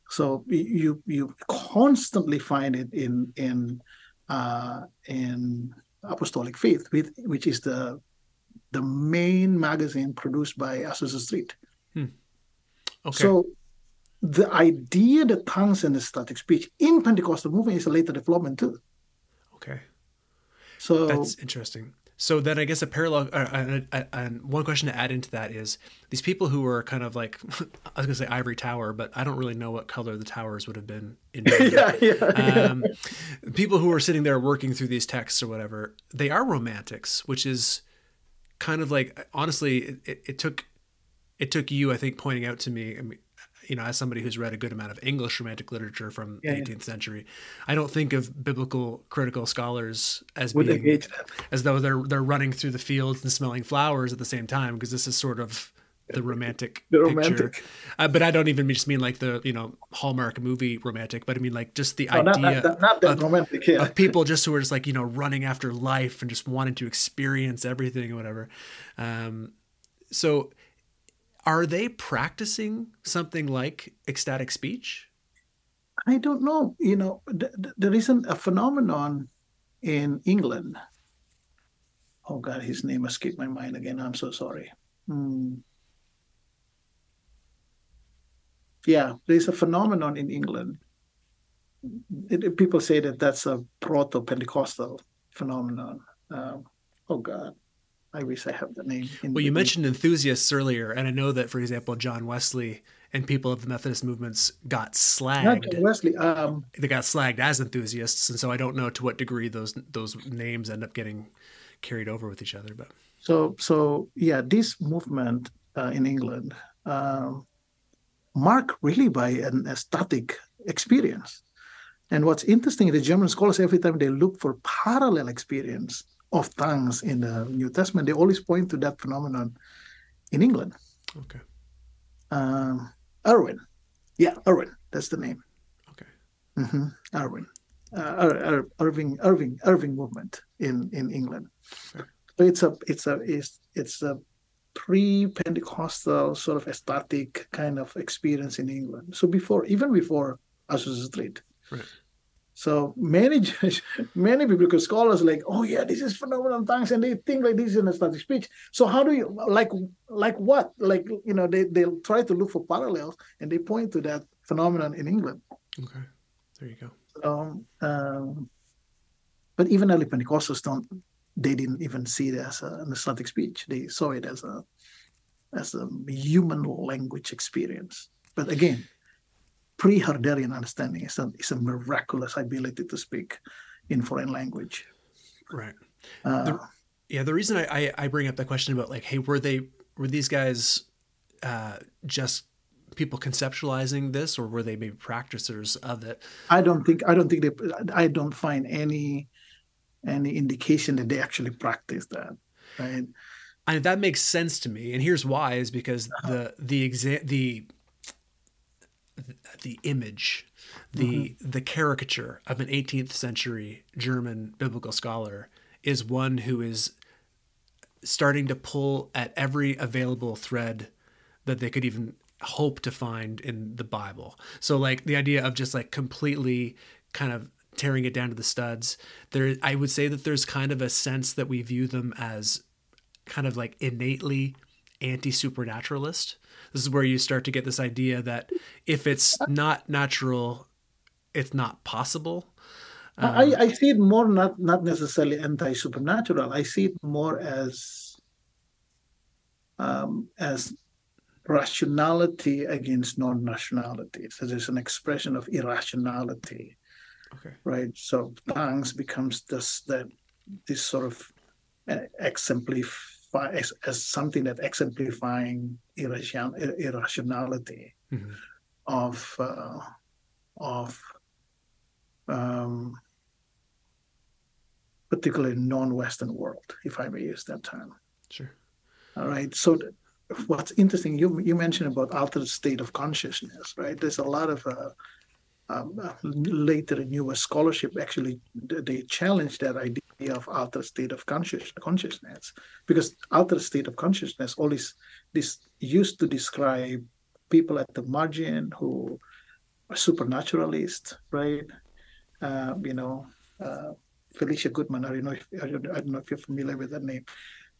[SPEAKER 1] So you you constantly find it in in uh, in apostolic faith, with, which is the the main magazine produced by Azusa Street. Hmm. Okay. So the idea that tongues and ecstatic speech in Pentecostal movement is a later development too.
[SPEAKER 2] Okay.
[SPEAKER 1] So
[SPEAKER 2] that's interesting. So then I guess a parallel uh, uh, and one question to add into that is these people who were kind of like I was gonna say ivory tower, but I don't really know what color the towers would have been in. yeah, yeah, um, yeah. People who were sitting there working through these texts or whatever, they are romantics, which is kind of like honestly, it, it took it took you, I think, pointing out to me. I mean, you know, as somebody who's read a good amount of English romantic literature from yeah, the 18th yeah. century, I don't think of biblical critical scholars as being as though they're they're running through the fields and smelling flowers at the same time because this is sort of the romantic the romantic uh, but i don't even just mean like the you know hallmark movie romantic but i mean like just the idea not, not, not of, romantic, yeah. of people just who are just like you know running after life and just wanting to experience everything or whatever um, so are they practicing something like ecstatic speech?
[SPEAKER 1] I don't know. You know, th- th- there isn't a phenomenon in England. Oh God, his name escaped my mind again. I'm so sorry. Hmm. Yeah, there's a phenomenon in England. It, it, people say that that's a proto-Pentecostal phenomenon. Um, oh God, I wish I have the name.
[SPEAKER 2] well, you mentioned enthusiasts earlier, and I know that, for example, John Wesley and people of the Methodist movements got slagged. Not
[SPEAKER 1] John Wesley. Um,
[SPEAKER 2] they got slagged as enthusiasts, and so I don't know to what degree those those names end up getting carried over with each other. But
[SPEAKER 1] so so yeah, this movement uh, in England um, marked really by an ecstatic experience. And what's interesting, the German scholars every time they look for parallel experience of tongues in the New Testament, they always point to that phenomenon in England.
[SPEAKER 2] Okay.
[SPEAKER 1] Um, Irwin. Yeah, Irwin. That's the name.
[SPEAKER 2] Okay.
[SPEAKER 1] Mm-hmm. Irwin. Uh, Irving, Irving, Irving movement in in England. Okay. So it's a it's a it's it's a pre-Pentecostal sort of ecstatic kind of experience in England. So before, even before Azusa Street.
[SPEAKER 2] Right.
[SPEAKER 1] So many many biblical scholars like, oh yeah, this is phenomenal tongues, and they think like this is an ecstatic speech. So how do you like like what? Like you know, they they'll try to look for parallels and they point to that phenomenon in England.
[SPEAKER 2] Okay, there you go.
[SPEAKER 1] So, um, but even early Pentecostals don't they didn't even see it as a, an ecstatic speech. They saw it as a as a human language experience. But again, pre-Herderian understanding is a, is a miraculous ability to speak in foreign language.
[SPEAKER 2] Right. Uh, the, yeah. The reason I, I, bring up the question about like, hey, were they were these guys uh, just people conceptualizing this, or were they maybe practicers of it?
[SPEAKER 1] I don't think I don't think they. I don't find any any indication that they actually practice that. Right.
[SPEAKER 2] And that makes sense to me, and here's why: is because uh-huh. the the exa- the the image, the mm-hmm. the caricature of an 18th century German biblical scholar is one who is starting to pull at every available thread that they could even hope to find in the Bible. So like the idea of just like completely kind of tearing it down to the studs. There I would say that there's kind of a sense that we view them as kind of like innately anti-supernaturalist this is where you start to get this idea that if it's not natural, it's not possible.
[SPEAKER 1] Um, I, I see it more not not necessarily anti supernatural. I see it more as um, as rationality against non-rationality. So there's an expression of irrationality.
[SPEAKER 2] Okay.
[SPEAKER 1] Right. So tongues becomes this that this sort of uh, exemplify as, as something that exemplifying irration, irrationality mm-hmm. of uh, of um, particularly non-Western world, if I may use that term.
[SPEAKER 2] Sure.
[SPEAKER 1] All right. So what's interesting, you you mentioned about altered state of consciousness, right? There's a lot of uh, um, later newer scholarship actually they challenge that idea of altered state of conscious, consciousness. Because altered state of consciousness always this used to describe people at the margin who are supernaturalist right? Uh, you know uh, felicia goodman i don't know if I don't, know if you're familiar with that name.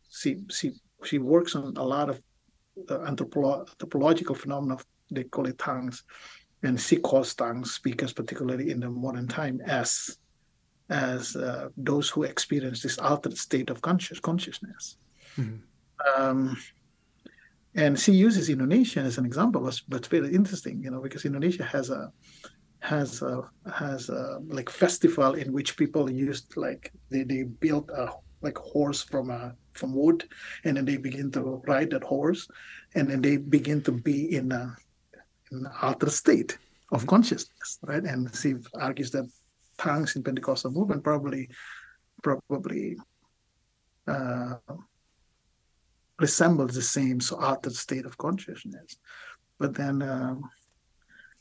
[SPEAKER 1] She she she works on a lot of uh, anthropo- anthropological phenomena they call it tongues and she calls tongue speakers, particularly in the modern time, as as uh, those who experience this altered state of conscious consciousness. Mm-hmm. Um, and she uses Indonesia as an example, but it's very interesting, you know, because Indonesia has a has a has a like festival in which people used like they, they built a like horse from a from wood and then they begin to ride that horse and then they begin to be in a an altered state of consciousness, right? And she argues that tongues in Pentecostal movement probably probably uh, resembles the same so altered state of consciousness. But then, um,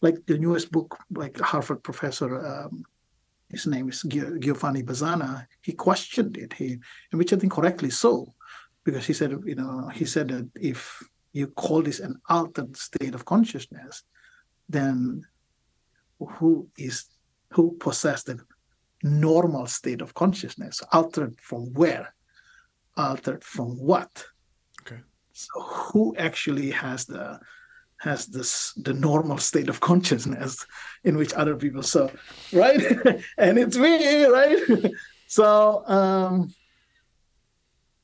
[SPEAKER 1] like the newest book, like Harvard professor, um, his name is Giovanni Bazzana, he questioned it, he, and which I think correctly so, because he said, you know, he said that if you call this an altered state of consciousness, then who is who possessed the normal state of consciousness. Altered from where? Altered from what?
[SPEAKER 2] Okay.
[SPEAKER 1] So who actually has the has this the normal state of consciousness in which other people so right and it's me right so um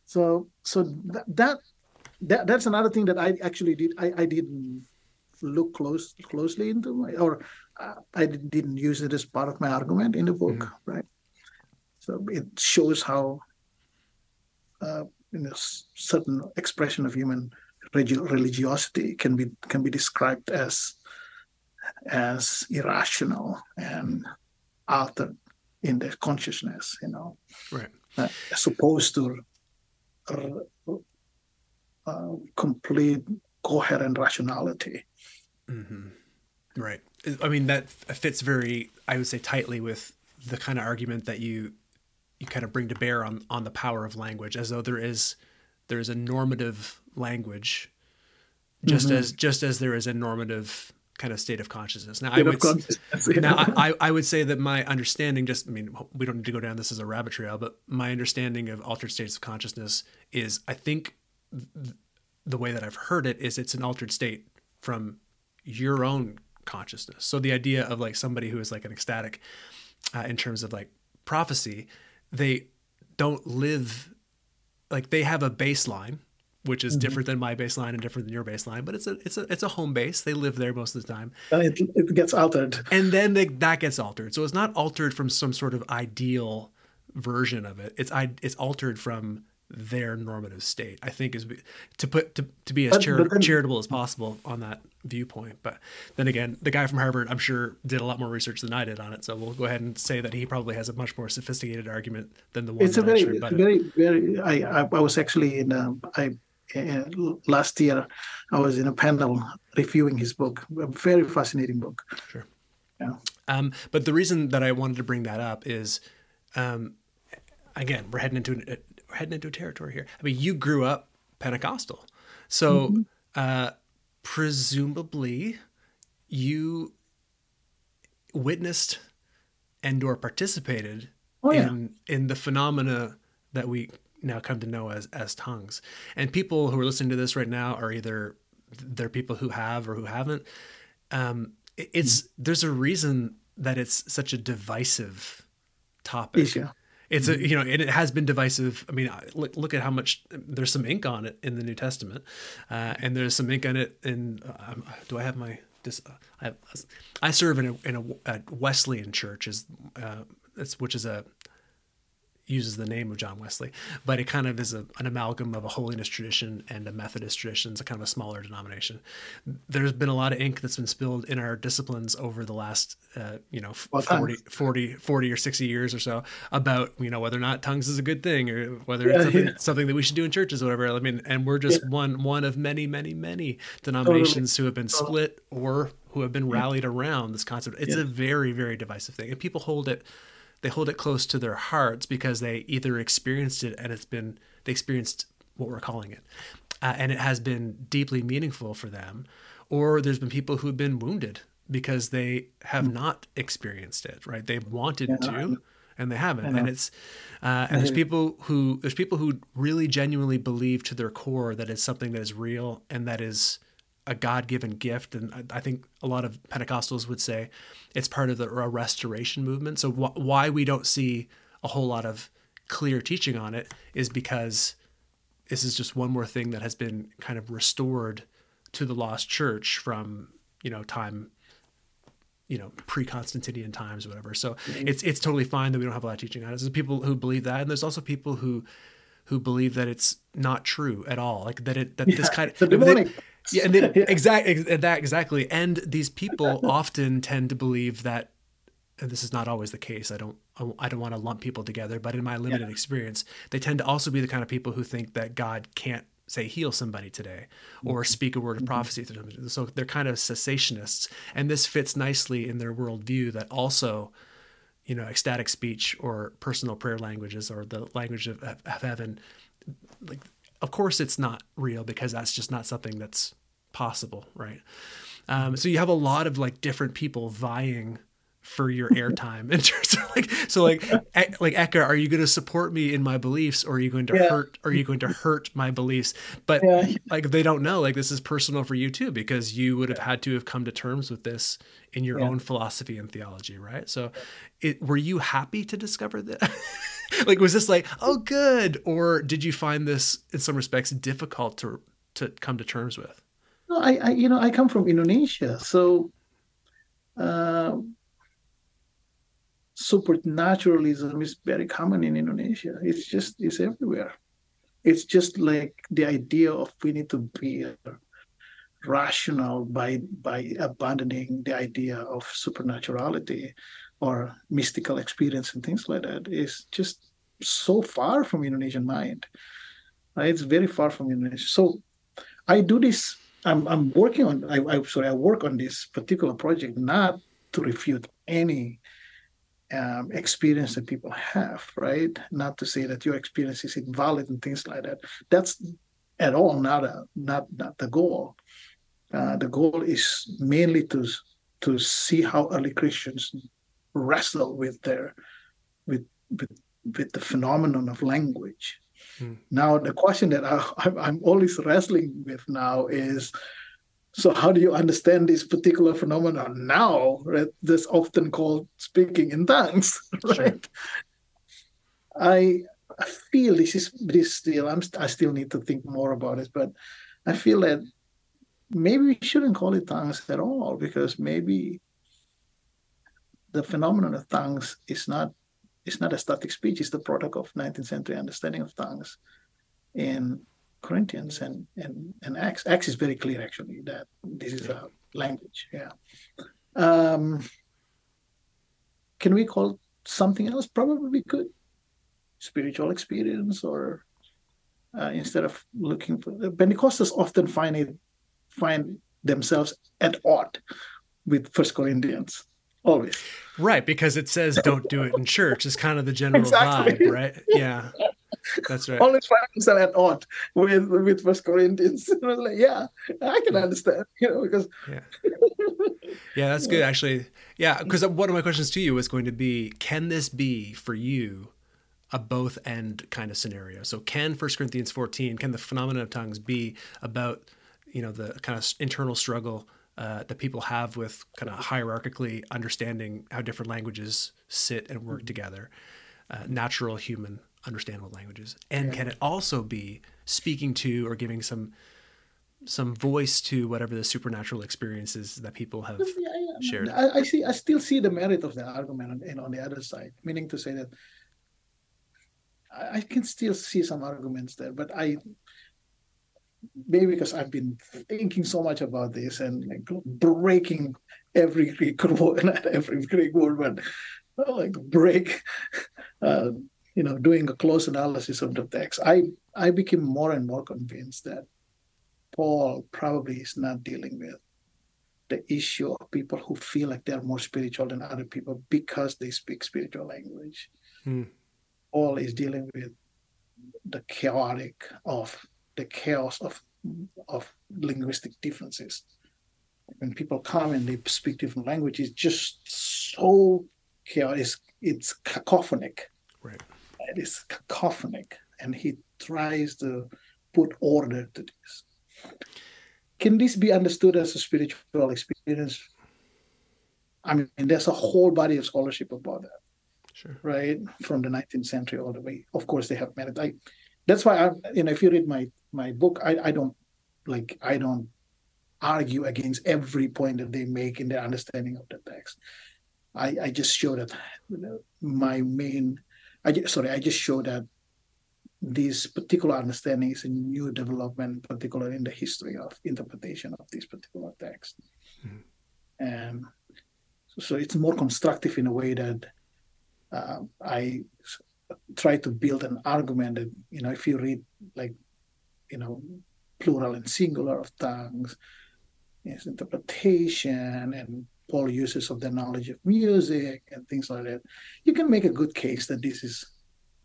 [SPEAKER 1] so so that, that that that's another thing that i actually did i i didn't look close closely into my or i didn't use it as part of my argument in the book mm-hmm. right so it shows how uh, in a certain expression of human religiosity can be can be described as as irrational and altered in their consciousness, you know,
[SPEAKER 2] right?
[SPEAKER 1] Uh, as opposed to uh, uh, complete coherent rationality.
[SPEAKER 2] Mm-hmm. Right. I mean that fits very, I would say, tightly with the kind of argument that you you kind of bring to bear on on the power of language, as though there is there is a normative language just mm-hmm. as just as there is a normative kind of state of consciousness. Now, state I would now I, I would say that my understanding, just I mean, we don't need to go down this as a rabbit trail, but my understanding of altered states of consciousness is, I think, th- the way that I've heard it is it's an altered state from your own consciousness. So the idea of like somebody who is like an ecstatic, uh, in terms of like prophecy, they don't live like they have a baseline which is mm-hmm. different than my baseline and different than your baseline, but it's a it's a it's a home base. They live there most of the time.
[SPEAKER 1] it, it gets altered,
[SPEAKER 2] and then they, that gets altered. So it's not altered from some sort of ideal version of it. It's i it's altered from their normative state. I think is to put to, to be as chari- then, charitable as possible on that viewpoint. But then again, the guy from Harvard, I'm sure, did a lot more research than I did on it. So we'll go ahead and say that he probably has a much more sophisticated argument than the one.
[SPEAKER 1] It's a very, very, very. I, I was actually in. Um, I uh, last year I was in a panel reviewing his book. A very fascinating book.
[SPEAKER 2] Sure. Yeah. Um, but the reason that I wanted to bring that up is, um, again, we're heading into a, we're heading into a territory here. I mean, you grew up Pentecostal, so mm-hmm. uh, presumably you witnessed and or participated oh, yeah. in in the phenomena that we now come to know as as tongues. And people who are listening to this right now are either they're people who have or who haven't. Um, it's there's a reason that it's such a divisive topic.
[SPEAKER 1] Issue.
[SPEAKER 2] It's a you know and it has been divisive. I mean, look look at how much there's some ink on it in the New Testament, uh, and there's some ink on it And Uh, do I have my? This, I, I serve in a in a, a Wesleyan church, is uh, which is a uses the name of John Wesley, but it kind of is a, an amalgam of a holiness tradition and a Methodist tradition. It's a kind of a smaller denomination. There's been a lot of ink that's been spilled in our disciplines over the last, uh, you know, 40, 40, 40, or 60 years or so about, you know, whether or not tongues is a good thing or whether it's something, yeah. something that we should do in churches or whatever. I mean, and we're just yeah. one, one of many, many, many denominations totally. who have been split or who have been rallied around this concept. It's a very, very divisive thing. And people hold it they hold it close to their hearts because they either experienced it and it's been they experienced what we're calling it uh, and it has been deeply meaningful for them or there's been people who've been wounded because they have mm. not experienced it right? They've wanted yeah, to and they haven't and it's uh, and there's people who there's people who really genuinely believe to their core that it's something that is real and that is a God-given gift, and I think a lot of Pentecostals would say it's part of the restoration movement. So wh- why we don't see a whole lot of clear teaching on it is because this is just one more thing that has been kind of restored to the lost church from you know time you know pre-constantinian times or whatever so mm-hmm. it's it's totally fine that we don't have a lot of teaching on it there's people who believe that and there's also people who who believe that it's not true at all like that it that yeah, this kind of yeah, and then, exactly that exactly. And these people often tend to believe that, and this is not always the case. I don't I don't want to lump people together, but in my limited yeah. experience, they tend to also be the kind of people who think that God can't say heal somebody today or mm-hmm. speak a word of mm-hmm. prophecy to them. So they're kind of cessationists, and this fits nicely in their worldview that also, you know, ecstatic speech or personal prayer languages or the language of, of heaven, like of course it's not real because that's just not something that's possible, right? Um, so you have a lot of like different people vying for your airtime in terms of like so like like Eka, are you going to support me in my beliefs or are you going to yeah. hurt are you going to hurt my beliefs but yeah. like they don't know like this is personal for you too because you would have had to have come to terms with this in your yeah. own philosophy and theology right so it were you happy to discover that like was this like oh good or did you find this in some respects difficult to to come to terms with
[SPEAKER 1] no i, I you know i come from indonesia so uh, supernaturalism is very common in Indonesia. It's just it's everywhere. It's just like the idea of we need to be rational by by abandoning the idea of supernaturality or mystical experience and things like that is just so far from Indonesian mind. Right? It's very far from Indonesia. So I do this. I'm I'm working on. I, I sorry. I work on this particular project not to refute any um, experience that people have, right? Not to say that your experience is invalid and things like that. That's at all not a not not the goal. Uh, the goal is mainly to to see how early Christians wrestle with their with with, with the phenomenon of language. Hmm. Now, the question that I, I'm always wrestling with now is so how do you understand this particular phenomenon now? Right? That's often called speaking in tongues, right? Sure. I feel this is this still. I'm I still need to think more about it, but I feel that maybe we shouldn't call it tongues at all because maybe the phenomenon of tongues is not is not a static speech. It's the product of 19th century understanding of tongues, in Corinthians and and and Acts. Acts is very clear actually that this is a language. Yeah. Um, can we call something else? Probably we could. Spiritual experience, or uh, instead of looking for the Pentecostals often find it find themselves at odd with First Corinthians always.
[SPEAKER 2] Right, because it says don't do it in church is kind of the general exactly. vibe, right? Yeah. That's right.
[SPEAKER 1] Always find myself at odd with with First Corinthians. I was like, yeah, I can understand, you know, because
[SPEAKER 2] yeah, yeah, that's good actually. Yeah, because one of my questions to you was going to be, can this be for you? a both end kind of scenario. So can First Corinthians 14, can the phenomenon of tongues be about, you know, the kind of internal struggle uh, that people have with kind of hierarchically understanding how different languages sit and work mm-hmm. together, uh, natural human understandable languages and yeah. can it also be speaking to or giving some some voice to whatever the supernatural experiences that people have yeah, yeah. shared
[SPEAKER 1] I, I, see i still see the merit of the argument and on the other side meaning to say that I, I can still see some arguments there but i maybe because I've been thinking so much about this and like breaking every Greek word, not every Greek word, but like break uh, you know, doing a close analysis of the text, I I became more and more convinced that Paul probably is not dealing with the issue of people who feel like they're more spiritual than other people because they speak spiritual language. Hmm. Paul is dealing with the chaotic of the chaos of of linguistic differences. When people come and they speak different languages, just so chaotic, it's, it's cacophonic.
[SPEAKER 2] Right
[SPEAKER 1] it is cacophonic, and he tries to put order to this. Can this be understood as a spiritual experience? I mean, there's a whole body of scholarship about that.
[SPEAKER 2] Sure.
[SPEAKER 1] Right from the 19th century all the way. Of course, they have merit. I, that's why I, you know, if you read my my book, I, I don't like I don't argue against every point that they make in their understanding of the text. I, I just show that my main I just, sorry, I just show that this particular understanding is a new development, particularly in the history of interpretation of this particular text. Mm-hmm. And so it's more constructive in a way that uh, I try to build an argument that, you know, if you read like, you know, plural and singular of tongues, yes, interpretation and Paul uses of the knowledge of music and things like that, you can make a good case that this is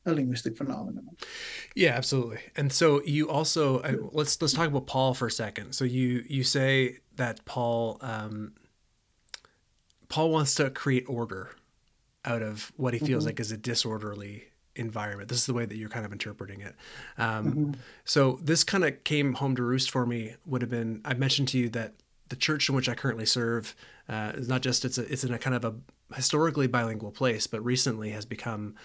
[SPEAKER 1] a linguistic phenomenon.
[SPEAKER 2] Yeah, absolutely. And so you also uh, let's let's talk about Paul for a second. So you you say that Paul um, Paul wants to create order out of what he feels mm-hmm. like is a disorderly environment. This is the way that you're kind of interpreting it. Um, mm-hmm. So this kind of came home to roost for me. Would have been I mentioned to you that the church in which I currently serve uh, is not just it's a, it's in a kind of a historically bilingual place, but recently has become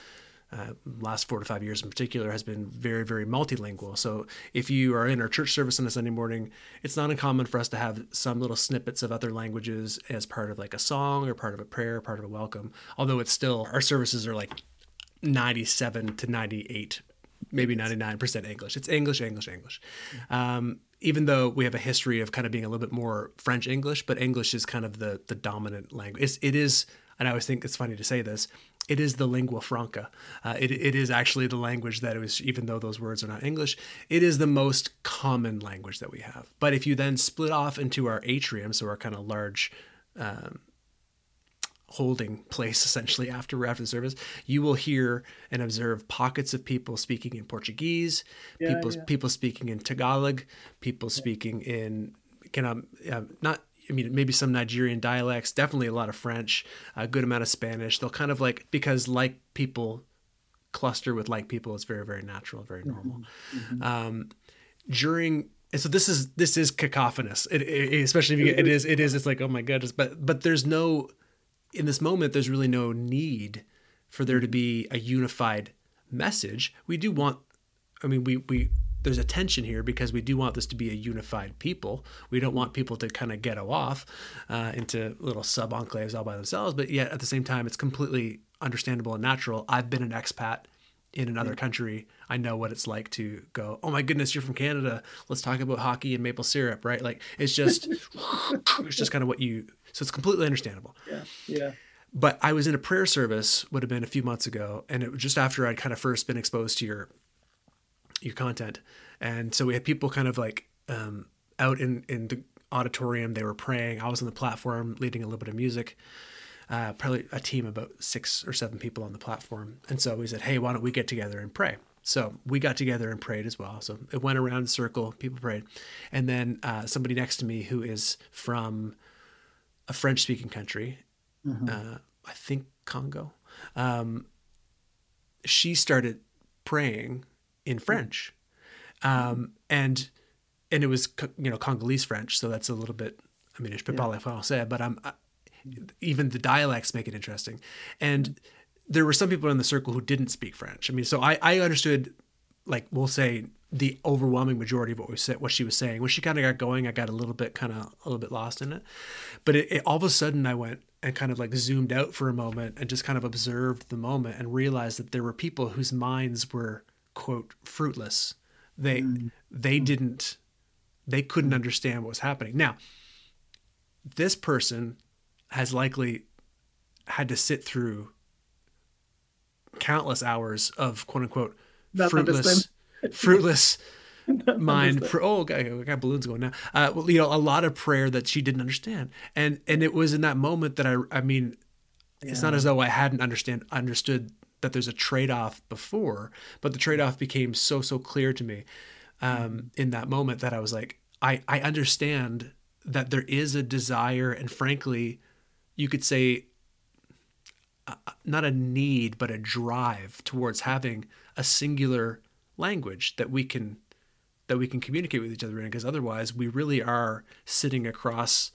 [SPEAKER 2] uh, last four to five years in particular has been very very multilingual so if you are in our church service on a sunday morning it's not uncommon for us to have some little snippets of other languages as part of like a song or part of a prayer part of a welcome although it's still our services are like 97 to 98 maybe 99% english it's english english english um, even though we have a history of kind of being a little bit more french english but english is kind of the the dominant language it's, it is and i always think it's funny to say this it is the lingua franca. Uh, it, it is actually the language that it was, even though those words are not English, it is the most common language that we have. But if you then split off into our atrium, so our kind of large um, holding place essentially after after the service, you will hear and observe pockets of people speaking in Portuguese, yeah, people yeah. people speaking in Tagalog, people yeah. speaking in kind of uh, not I mean, maybe some Nigerian dialects, definitely a lot of French, a good amount of Spanish. They'll kind of like, because like people cluster with like people, it's very, very natural, very normal. Mm-hmm. mm-hmm. Um, during, and so this is, this is cacophonous, it, it, especially if you get, it is, it is, it's like, oh my goodness, but, but there's no, in this moment, there's really no need for there to be a unified message. We do want, I mean, we, we, there's a tension here because we do want this to be a unified people. We don't want people to kind of ghetto off uh, into little sub enclaves all by themselves, but yet at the same time, it's completely understandable and natural. I've been an expat in another country. I know what it's like to go, oh my goodness, you're from Canada. Let's talk about hockey and maple syrup, right? Like it's just, it's just kind of what you, so it's completely understandable.
[SPEAKER 1] Yeah. Yeah.
[SPEAKER 2] But I was in a prayer service, would have been a few months ago, and it was just after I'd kind of first been exposed to your your content. And so we had people kind of like um, out in, in the auditorium. They were praying. I was on the platform leading a little bit of music. Uh, probably a team about six or seven people on the platform. And so we said, hey, why don't we get together and pray? So we got together and prayed as well. So it went around in a circle, people prayed. And then uh, somebody next to me who is from a French speaking country, mm-hmm. uh, I think Congo, um, she started praying in French, um, and and it was you know Congolese French, so that's a little bit. I mean, je peux parler français, but I'm I, even the dialects make it interesting, and there were some people in the circle who didn't speak French. I mean, so I I understood, like we'll say the overwhelming majority of what we said, what she was saying. When she kind of got going, I got a little bit kind of a little bit lost in it, but it, it, all of a sudden I went and kind of like zoomed out for a moment and just kind of observed the moment and realized that there were people whose minds were quote fruitless. They mm. they didn't they couldn't understand what was happening. Now, this person has likely had to sit through countless hours of quote unquote fruitless. fruitless mind. pr- oh okay, I got balloons going now. Uh, well, you know a lot of prayer that she didn't understand. And and it was in that moment that i i mean yeah. it's not as though i hadn't understand understood that there's a trade-off before but the trade-off became so so clear to me um, mm-hmm. in that moment that i was like i i understand that there is a desire and frankly you could say uh, not a need but a drive towards having a singular language that we can that we can communicate with each other in because otherwise we really are sitting across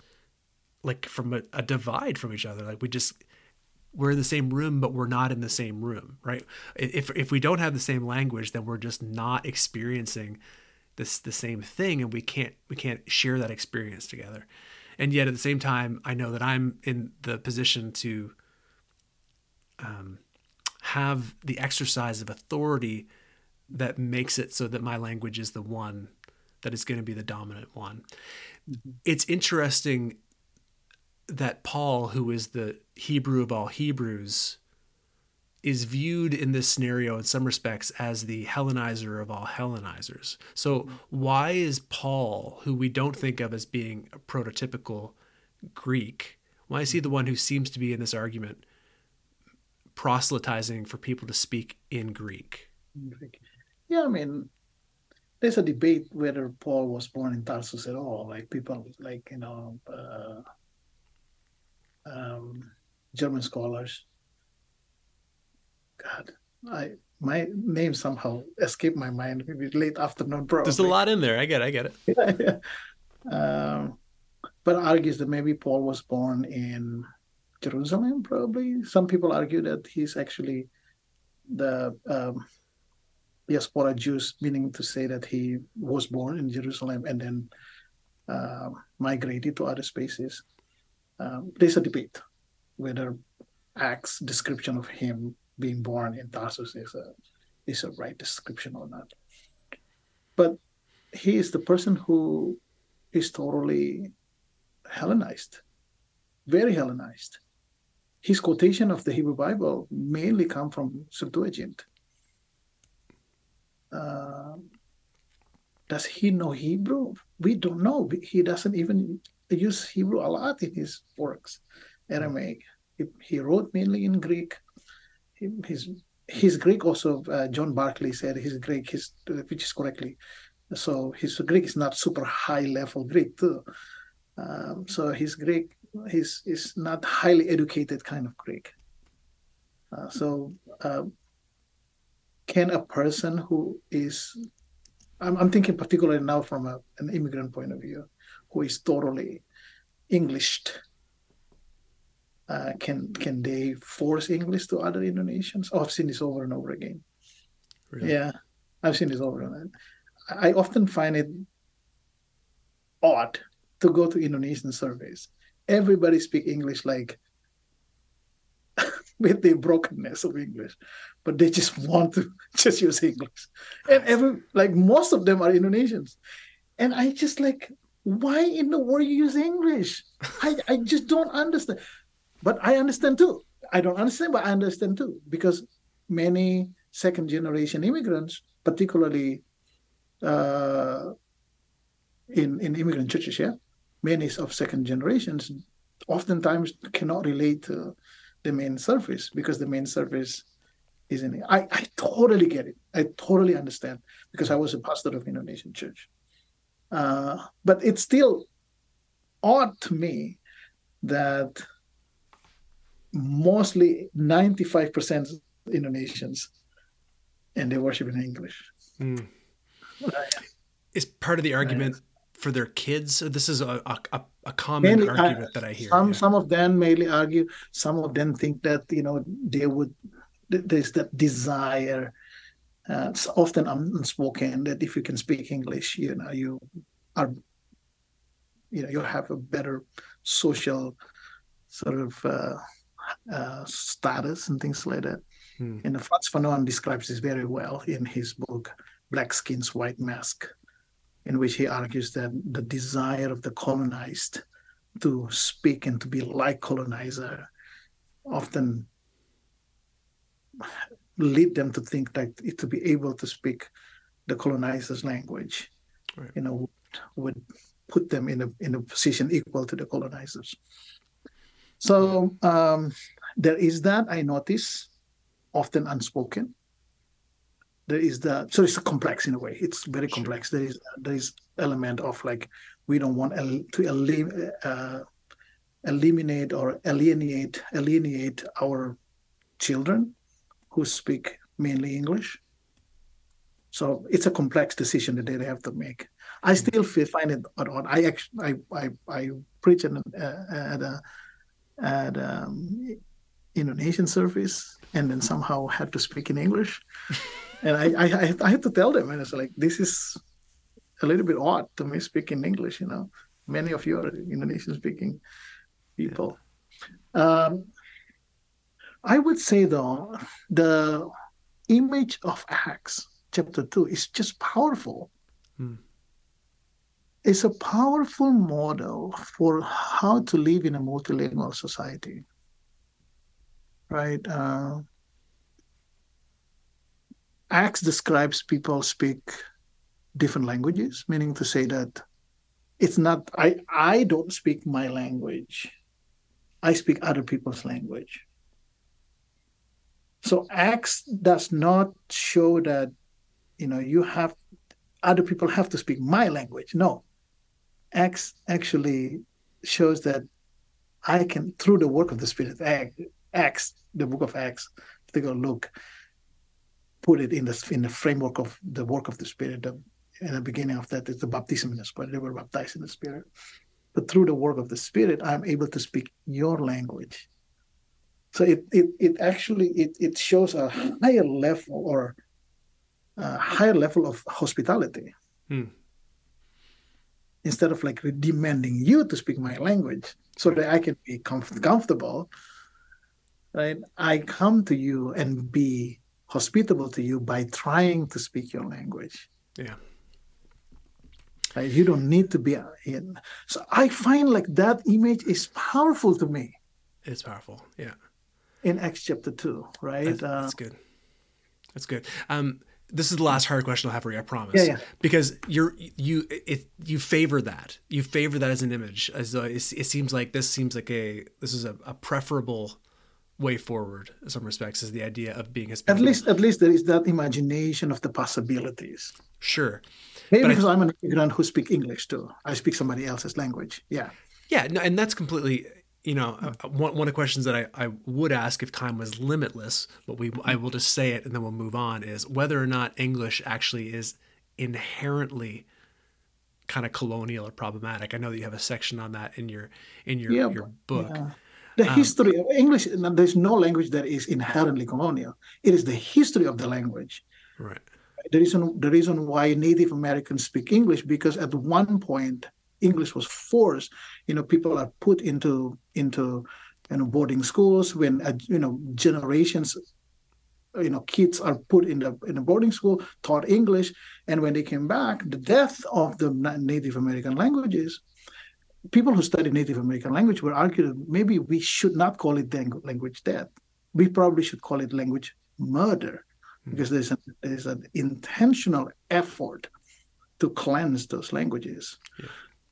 [SPEAKER 2] like from a, a divide from each other. Like we just we're in the same room but we're not in the same room right? If if we don't have the same language then we're just not experiencing this the same thing and we can't we can't share that experience together. And yet at the same time i know that i'm in the position to um, have the exercise of authority that makes it so that my language is the one that is going to be the dominant one mm-hmm. it's interesting that Paul, who is the Hebrew of all Hebrews, is viewed in this scenario in some respects as the Hellenizer of all Hellenizers. So, why is Paul, who we don't think of as being a prototypical Greek, why is he the one who seems to be in this argument proselytizing for people to speak in Greek?
[SPEAKER 1] Yeah, I mean, there's a debate whether Paul was born in Tarsus at all. Like people, like you know, uh, um, German scholars. God, I my name somehow escaped my mind. Maybe late afternoon, probably.
[SPEAKER 2] There's a lot in there. I get, it, I get
[SPEAKER 1] it. um, but argues that maybe Paul was born in Jerusalem. Probably some people argue that he's actually the um, diaspora Jews, meaning to say that he was born in Jerusalem and then uh, migrated to other spaces. Um, there's a debate whether Acts description of him being born in Tarsus is a is a right description or not. But he is the person who is totally Hellenized, very Hellenized. His quotation of the Hebrew Bible mainly come from Septuagint. Uh, does he know Hebrew? We don't know. He doesn't even use Hebrew a lot in his works, Aramaic. He, he wrote mainly in Greek. His his Greek also, uh, John Barclay said his Greek, his, which is correctly. So his Greek is not super high level Greek too. Um, so his Greek is is not highly educated kind of Greek. Uh, so uh, can a person who is I'm, I'm thinking particularly now from a, an immigrant point of view, who is totally Englished. Uh, can can they force English to other Indonesians? Oh, I've seen this over and over again. Really? Yeah, I've seen this over and over. I often find it odd to go to Indonesian surveys. Everybody speak English like with the brokenness of English, but they just want to just use English. And every like most of them are Indonesians. And I just like, why in the world you use English? I, I just don't understand. But I understand too. I don't understand, but I understand too. Because many second generation immigrants, particularly uh, in, in immigrant churches, yeah, many of second generations oftentimes cannot relate to the main service because the main service is in it. I, I totally get it. I totally understand because I was a pastor of Indonesian church. Uh, but it's still odd to me that mostly 95% Indonesians and they worship in English. Mm.
[SPEAKER 2] Is part of the argument for their kids? This is a, a, a common mainly, argument uh, that I hear.
[SPEAKER 1] Some yeah. some of them mainly argue. Some of them think that you know they would. There's that desire. Uh, it's often unspoken that if you can speak English, you know you are. You know you have a better social sort of uh, uh, status and things like that. Hmm. And Frantz Fanon describes this very well in his book Black Skins, White Mask in which he argues that the desire of the colonized to speak and to be like colonizer often lead them to think that to be able to speak the colonizer's language, right. you know, would, would put them in a in a position equal to the colonizers. So um, there is that I notice, often unspoken, there is the so it's complex in a way. It's very complex. There is there is element of like we don't want el- to elim- uh, eliminate or alienate alienate our children who speak mainly english. So it's a complex decision that they have to make. I mm-hmm. still feel, find it odd i actually i i, I preach at, uh, at a at um, indonesian service and then somehow had to speak in english and I, I I had to tell them, and it's like this is a little bit odd to me speaking English. You know, many of you are Indonesian speaking people. Yeah. Um, I would say though, the image of Acts chapter two is just powerful. Hmm. It's a powerful model for how to live in a multilingual society. Right. Uh, Acts describes people speak different languages, meaning to say that it's not I I don't speak my language. I speak other people's language. So Acts does not show that you know you have other people have to speak my language. No. Acts actually shows that I can, through the work of the Spirit, Acts, the book of Acts, take a look, put it in the in the framework of the work of the Spirit. The, in the beginning of that is the baptism in the Spirit. They were baptized in the Spirit. But through the work of the Spirit, I'm able to speak your language. So it it, it actually it, it shows a higher level or a higher level of hospitality. Hmm. Instead of like demanding you to speak my language so that I can be comf- comfortable, right? I come to you and be hospitable to you by trying to speak your language.
[SPEAKER 2] Yeah.
[SPEAKER 1] Right? You don't need to be in. So I find like that image is powerful to me.
[SPEAKER 2] It's powerful. Yeah.
[SPEAKER 1] In Acts chapter two, right?
[SPEAKER 2] That's, uh, that's good. That's good. Um, this is the last hard question I'll have for you, I promise.
[SPEAKER 1] Yeah, yeah.
[SPEAKER 2] Because you're you it you favor that. You favor that as an image. As though it, it seems like this seems like a this is a, a preferable way forward in some respects is the idea of being
[SPEAKER 1] Hispanic. At least at least there is that imagination of the possibilities.
[SPEAKER 2] Sure.
[SPEAKER 1] Maybe but because I, am an immigrant who speak English too. I speak somebody else's language. Yeah.
[SPEAKER 2] Yeah, no, and that's completely you know, uh, one, one of the questions that I, I would ask if time was limitless, but we I will just say it and then we'll move on is whether or not English actually is inherently kind of colonial or problematic. I know that you have a section on that in your in your yeah, your book. Yeah.
[SPEAKER 1] The um, history of English, there's no language that is inherently colonial. It is the history of the language.
[SPEAKER 2] Right.
[SPEAKER 1] The reason the reason why Native Americans speak English because at one point English was forced. You know, people are put into into you know boarding schools when uh, you know generations you know kids are put in the in a boarding school taught english and when they came back the death of the native american languages people who study native american language were arguing maybe we should not call it language death we probably should call it language murder hmm. because there's, a, there's an intentional effort to cleanse those languages yeah.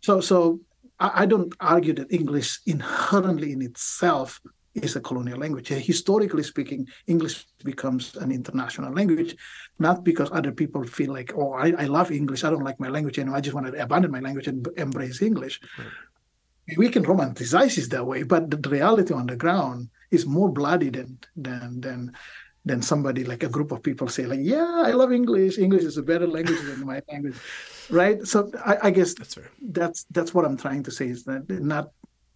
[SPEAKER 1] So, so I, I don't argue that English inherently in itself is a colonial language. Historically speaking, English becomes an international language, not because other people feel like, oh, I, I love English, I don't like my language anymore, I just want to abandon my language and embrace English. Right. We can romanticize it that way, but the reality on the ground is more bloody than than than than somebody like a group of people say like, yeah, I love English. English is a better language than my language right? So I, I guess that's fair. that's that's what I'm trying to say is that not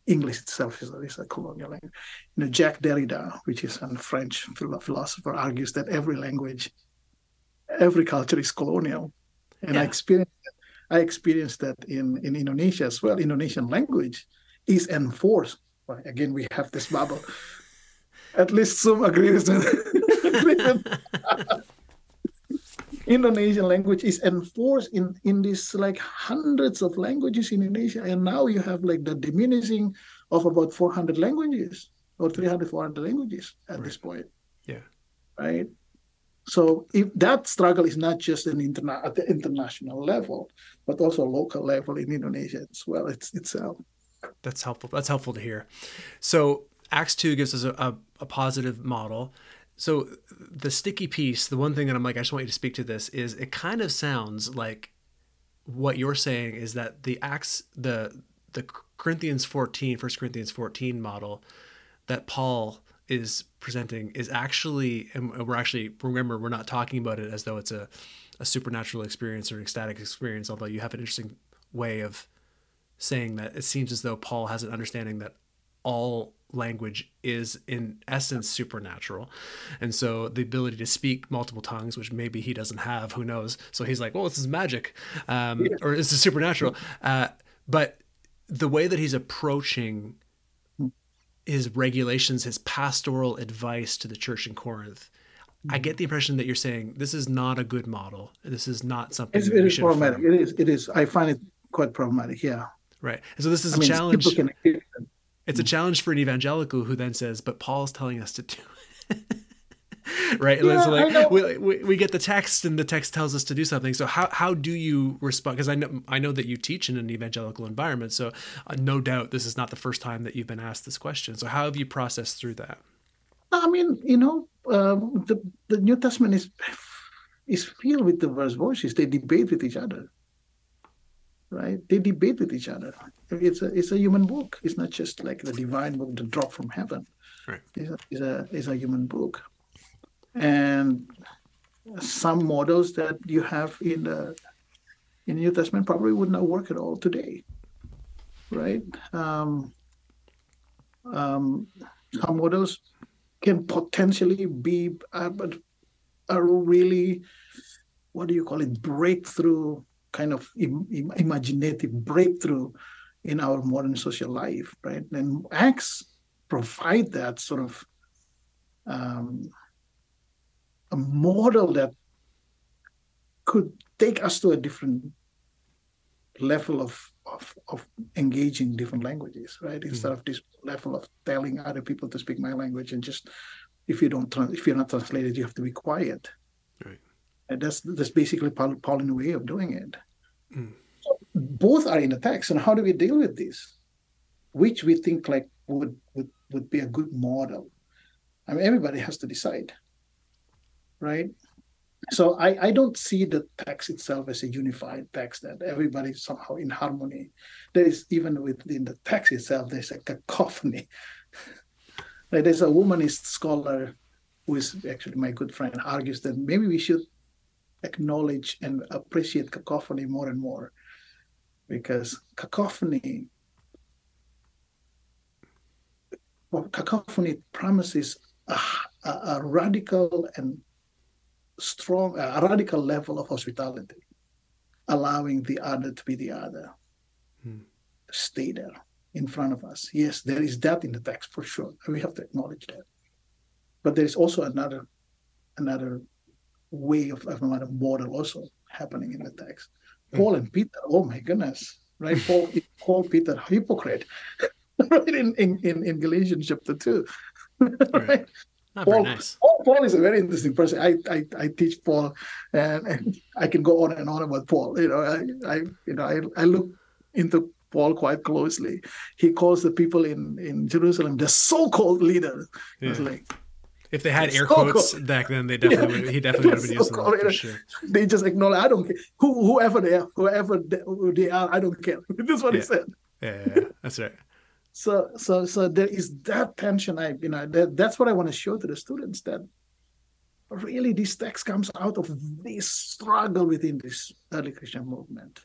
[SPEAKER 1] English itself is a, is a colonial language. You know, Jacques Derrida, which is a French philosopher, argues that every language, every culture is colonial, and yeah. I experienced I experienced that in in Indonesia as well. Indonesian language is enforced. Well, again, we have this bubble. At least some agree with Indonesian language is enforced in in these like hundreds of languages in Indonesia, and now you have like the diminishing of about 400 languages or 300, 400 languages at right. this point.
[SPEAKER 2] Yeah.
[SPEAKER 1] Right. So if that struggle is not just an interna- at the international level, but also local level in Indonesia as well, it's itself.
[SPEAKER 2] That's helpful. That's helpful to hear. So Acts two gives us a, a, a positive model. So the sticky piece, the one thing that I'm like, I just want you to speak to this is it kind of sounds like what you're saying is that the acts the the Corinthians 14, 1 Corinthians 14 model that Paul is presenting is actually and we're actually remember we're not talking about it as though it's a, a supernatural experience or an ecstatic experience, although you have an interesting way of saying that. It seems as though Paul has an understanding that all language is in essence supernatural and so the ability to speak multiple tongues which maybe he doesn't have who knows so he's like well this is magic um, yeah. or this is supernatural uh, but the way that he's approaching his regulations his pastoral advice to the church in corinth I get the impression that you're saying this is not a good model. This is not something.
[SPEAKER 1] It's, it is problematic. It is. It is. I find it quite problematic. Yeah.
[SPEAKER 2] Right. And so this is I a mean, challenge. It's a challenge for an evangelical who then says, "But Paul's telling us to do it." right? Yeah, so like we, we, we get the text and the text tells us to do something. So how how do you respond? Because I know I know that you teach in an evangelical environment, so uh, no doubt this is not the first time that you've been asked this question. So how have you processed through that?
[SPEAKER 1] I mean, you know, um, the the New Testament is is filled with diverse voices. They debate with each other. Right? They debate with each other. It's a it's a human book. It's not just like the divine book that dropped from heaven.
[SPEAKER 2] Right.
[SPEAKER 1] It's a, it's a it's a human book, and some models that you have in the in the New Testament probably would not work at all today, right? Um, um, some models can potentially be a, a really what do you call it breakthrough kind of Im- Im- imaginative breakthrough in our modern social life right? And acts provide that sort of um, a model that could take us to a different level of of, of engaging different languages right? Mm-hmm. instead of this level of telling other people to speak my language and just if you don't if you're not translated you have to be quiet and that's that's basically Paul, Pauline way of doing it mm. so both are in the text and how do we deal with this which we think like would would would be a good model i mean everybody has to decide right so I, I don't see the text itself as a unified text that everybody somehow in harmony. There is even within the text itself, there's a cacophony. like there's a womanist scholar who is actually my good friend argues that maybe we should acknowledge and appreciate cacophony more and more because cacophony well, cacophony promises a, a, a radical and strong, a radical level of hospitality, allowing the other to be the other, hmm. stay there in front of us. Yes, there is that in the text for sure. We have to acknowledge that. But there is also another, another way of, of another model also happening in the text. Hmm. Paul and Peter, oh my goodness, right? Paul called Peter hypocrite, right? In, in, in, in Galatians chapter 2. right?
[SPEAKER 2] Paul, nice.
[SPEAKER 1] Paul, Paul, is a very interesting person. I, I, I teach Paul, and, and, I can go on and on about Paul. You know, I, I you know I, I look into Paul quite closely. He calls the people in in Jerusalem the so-called leaders. Yeah. Like,
[SPEAKER 2] if they had air quotes back then, they definitely yeah. would, he definitely would have been using them for sure.
[SPEAKER 1] They just acknowledge. I don't care who, whoever they are, whoever they are. I don't care. This is what
[SPEAKER 2] yeah.
[SPEAKER 1] he said.
[SPEAKER 2] Yeah, yeah, that's right
[SPEAKER 1] so so so there is that tension i you know that, that's what i want to show to the students that really this text comes out of this struggle within this early christian movement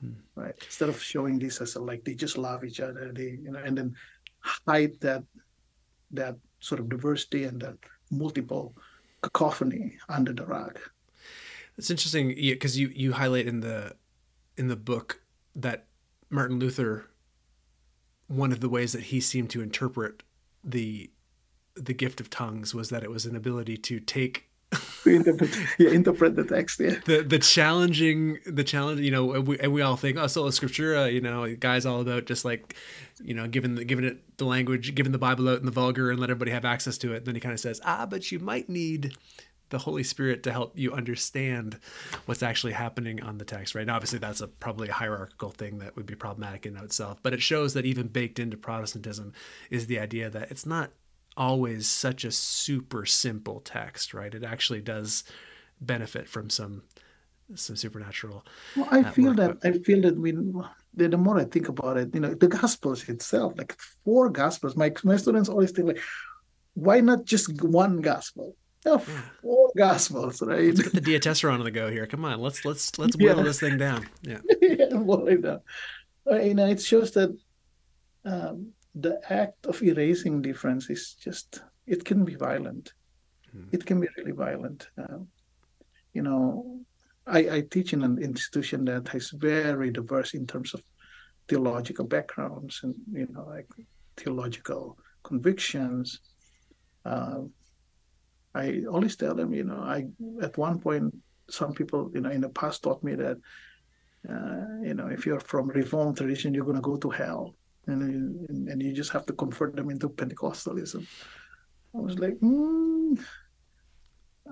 [SPEAKER 1] hmm. right instead of showing this as a, like they just love each other they you know and then hide that that sort of diversity and that multiple cacophony under the rug.
[SPEAKER 2] It's interesting because you you highlight in the in the book that martin luther one of the ways that he seemed to interpret the the gift of tongues was that it was an ability to take
[SPEAKER 1] interpret, yeah, interpret the text. Yeah.
[SPEAKER 2] The the challenging the challenge. You know, we, and we all think, oh, sola scriptura. You know, guys, all about just like, you know, giving the giving it the language, giving the Bible out in the vulgar, and let everybody have access to it. And then he kind of says, ah, but you might need the Holy Spirit to help you understand what's actually happening on the text, right? Now, obviously, that's a probably a hierarchical thing that would be problematic in itself, but it shows that even baked into Protestantism is the idea that it's not always such a super simple text, right? It actually does benefit from some some supernatural.
[SPEAKER 1] Well, I feel that I feel that we the, more I think about it, you know, the Gospels itself, like four Gospels. My my students always think like, why not just one Gospel? Oh, four gospels, right?
[SPEAKER 2] Let's get the diatessaron on the go here. Come on, let's let's let's boil yeah. this thing down. Yeah,
[SPEAKER 1] yeah, boil it down. You know, it shows that um, the act of erasing difference is just it can be violent. Hmm. It can be really violent. Uh, you know, I, I teach in an institution that has very diverse in terms of theological backgrounds and you know like theological convictions. Uh, I always tell them, you know, I at one point some people, you know, in the past taught me that, uh, you know, if you're from Reformed tradition, you're going to go to hell, and and you just have to convert them into Pentecostalism. I was like, mm,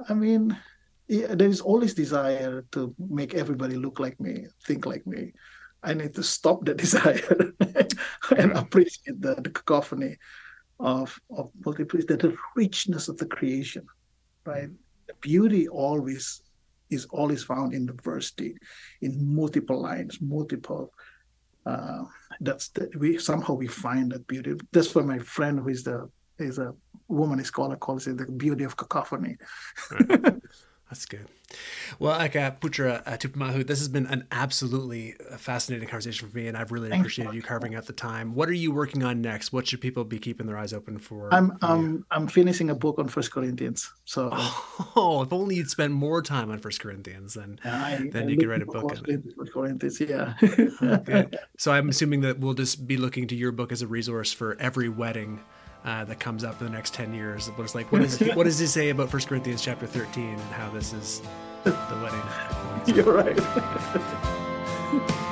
[SPEAKER 1] I mean, yeah, there is always desire to make everybody look like me, think like me. I need to stop the desire and appreciate the, the cacophony of of multiplicity, the richness of the creation, right? The beauty always is always found in the verse in multiple lines, multiple. Uh, that's the, we somehow we find that beauty. That's for my friend who is the is a womanist scholar calls it the beauty of cacophony.
[SPEAKER 2] Right. That's good. Well, Ekaputra uh, Tupamahu, this has been an absolutely uh, fascinating conversation for me, and I've really Thanks appreciated you carving out the time. What are you working on next? What should people be keeping their eyes open for?
[SPEAKER 1] I'm um, I'm finishing a book on First Corinthians. So,
[SPEAKER 2] oh, if only you'd spend more time on First Corinthians, then I, then I you could write a book on it.
[SPEAKER 1] First Corinthians, yeah.
[SPEAKER 2] so I'm assuming that we'll just be looking to your book as a resource for every wedding uh, that comes up in the next 10 years. But it's like, what, is, what does he say about First Corinthians chapter 13 and how this is the wedding?
[SPEAKER 1] You're right.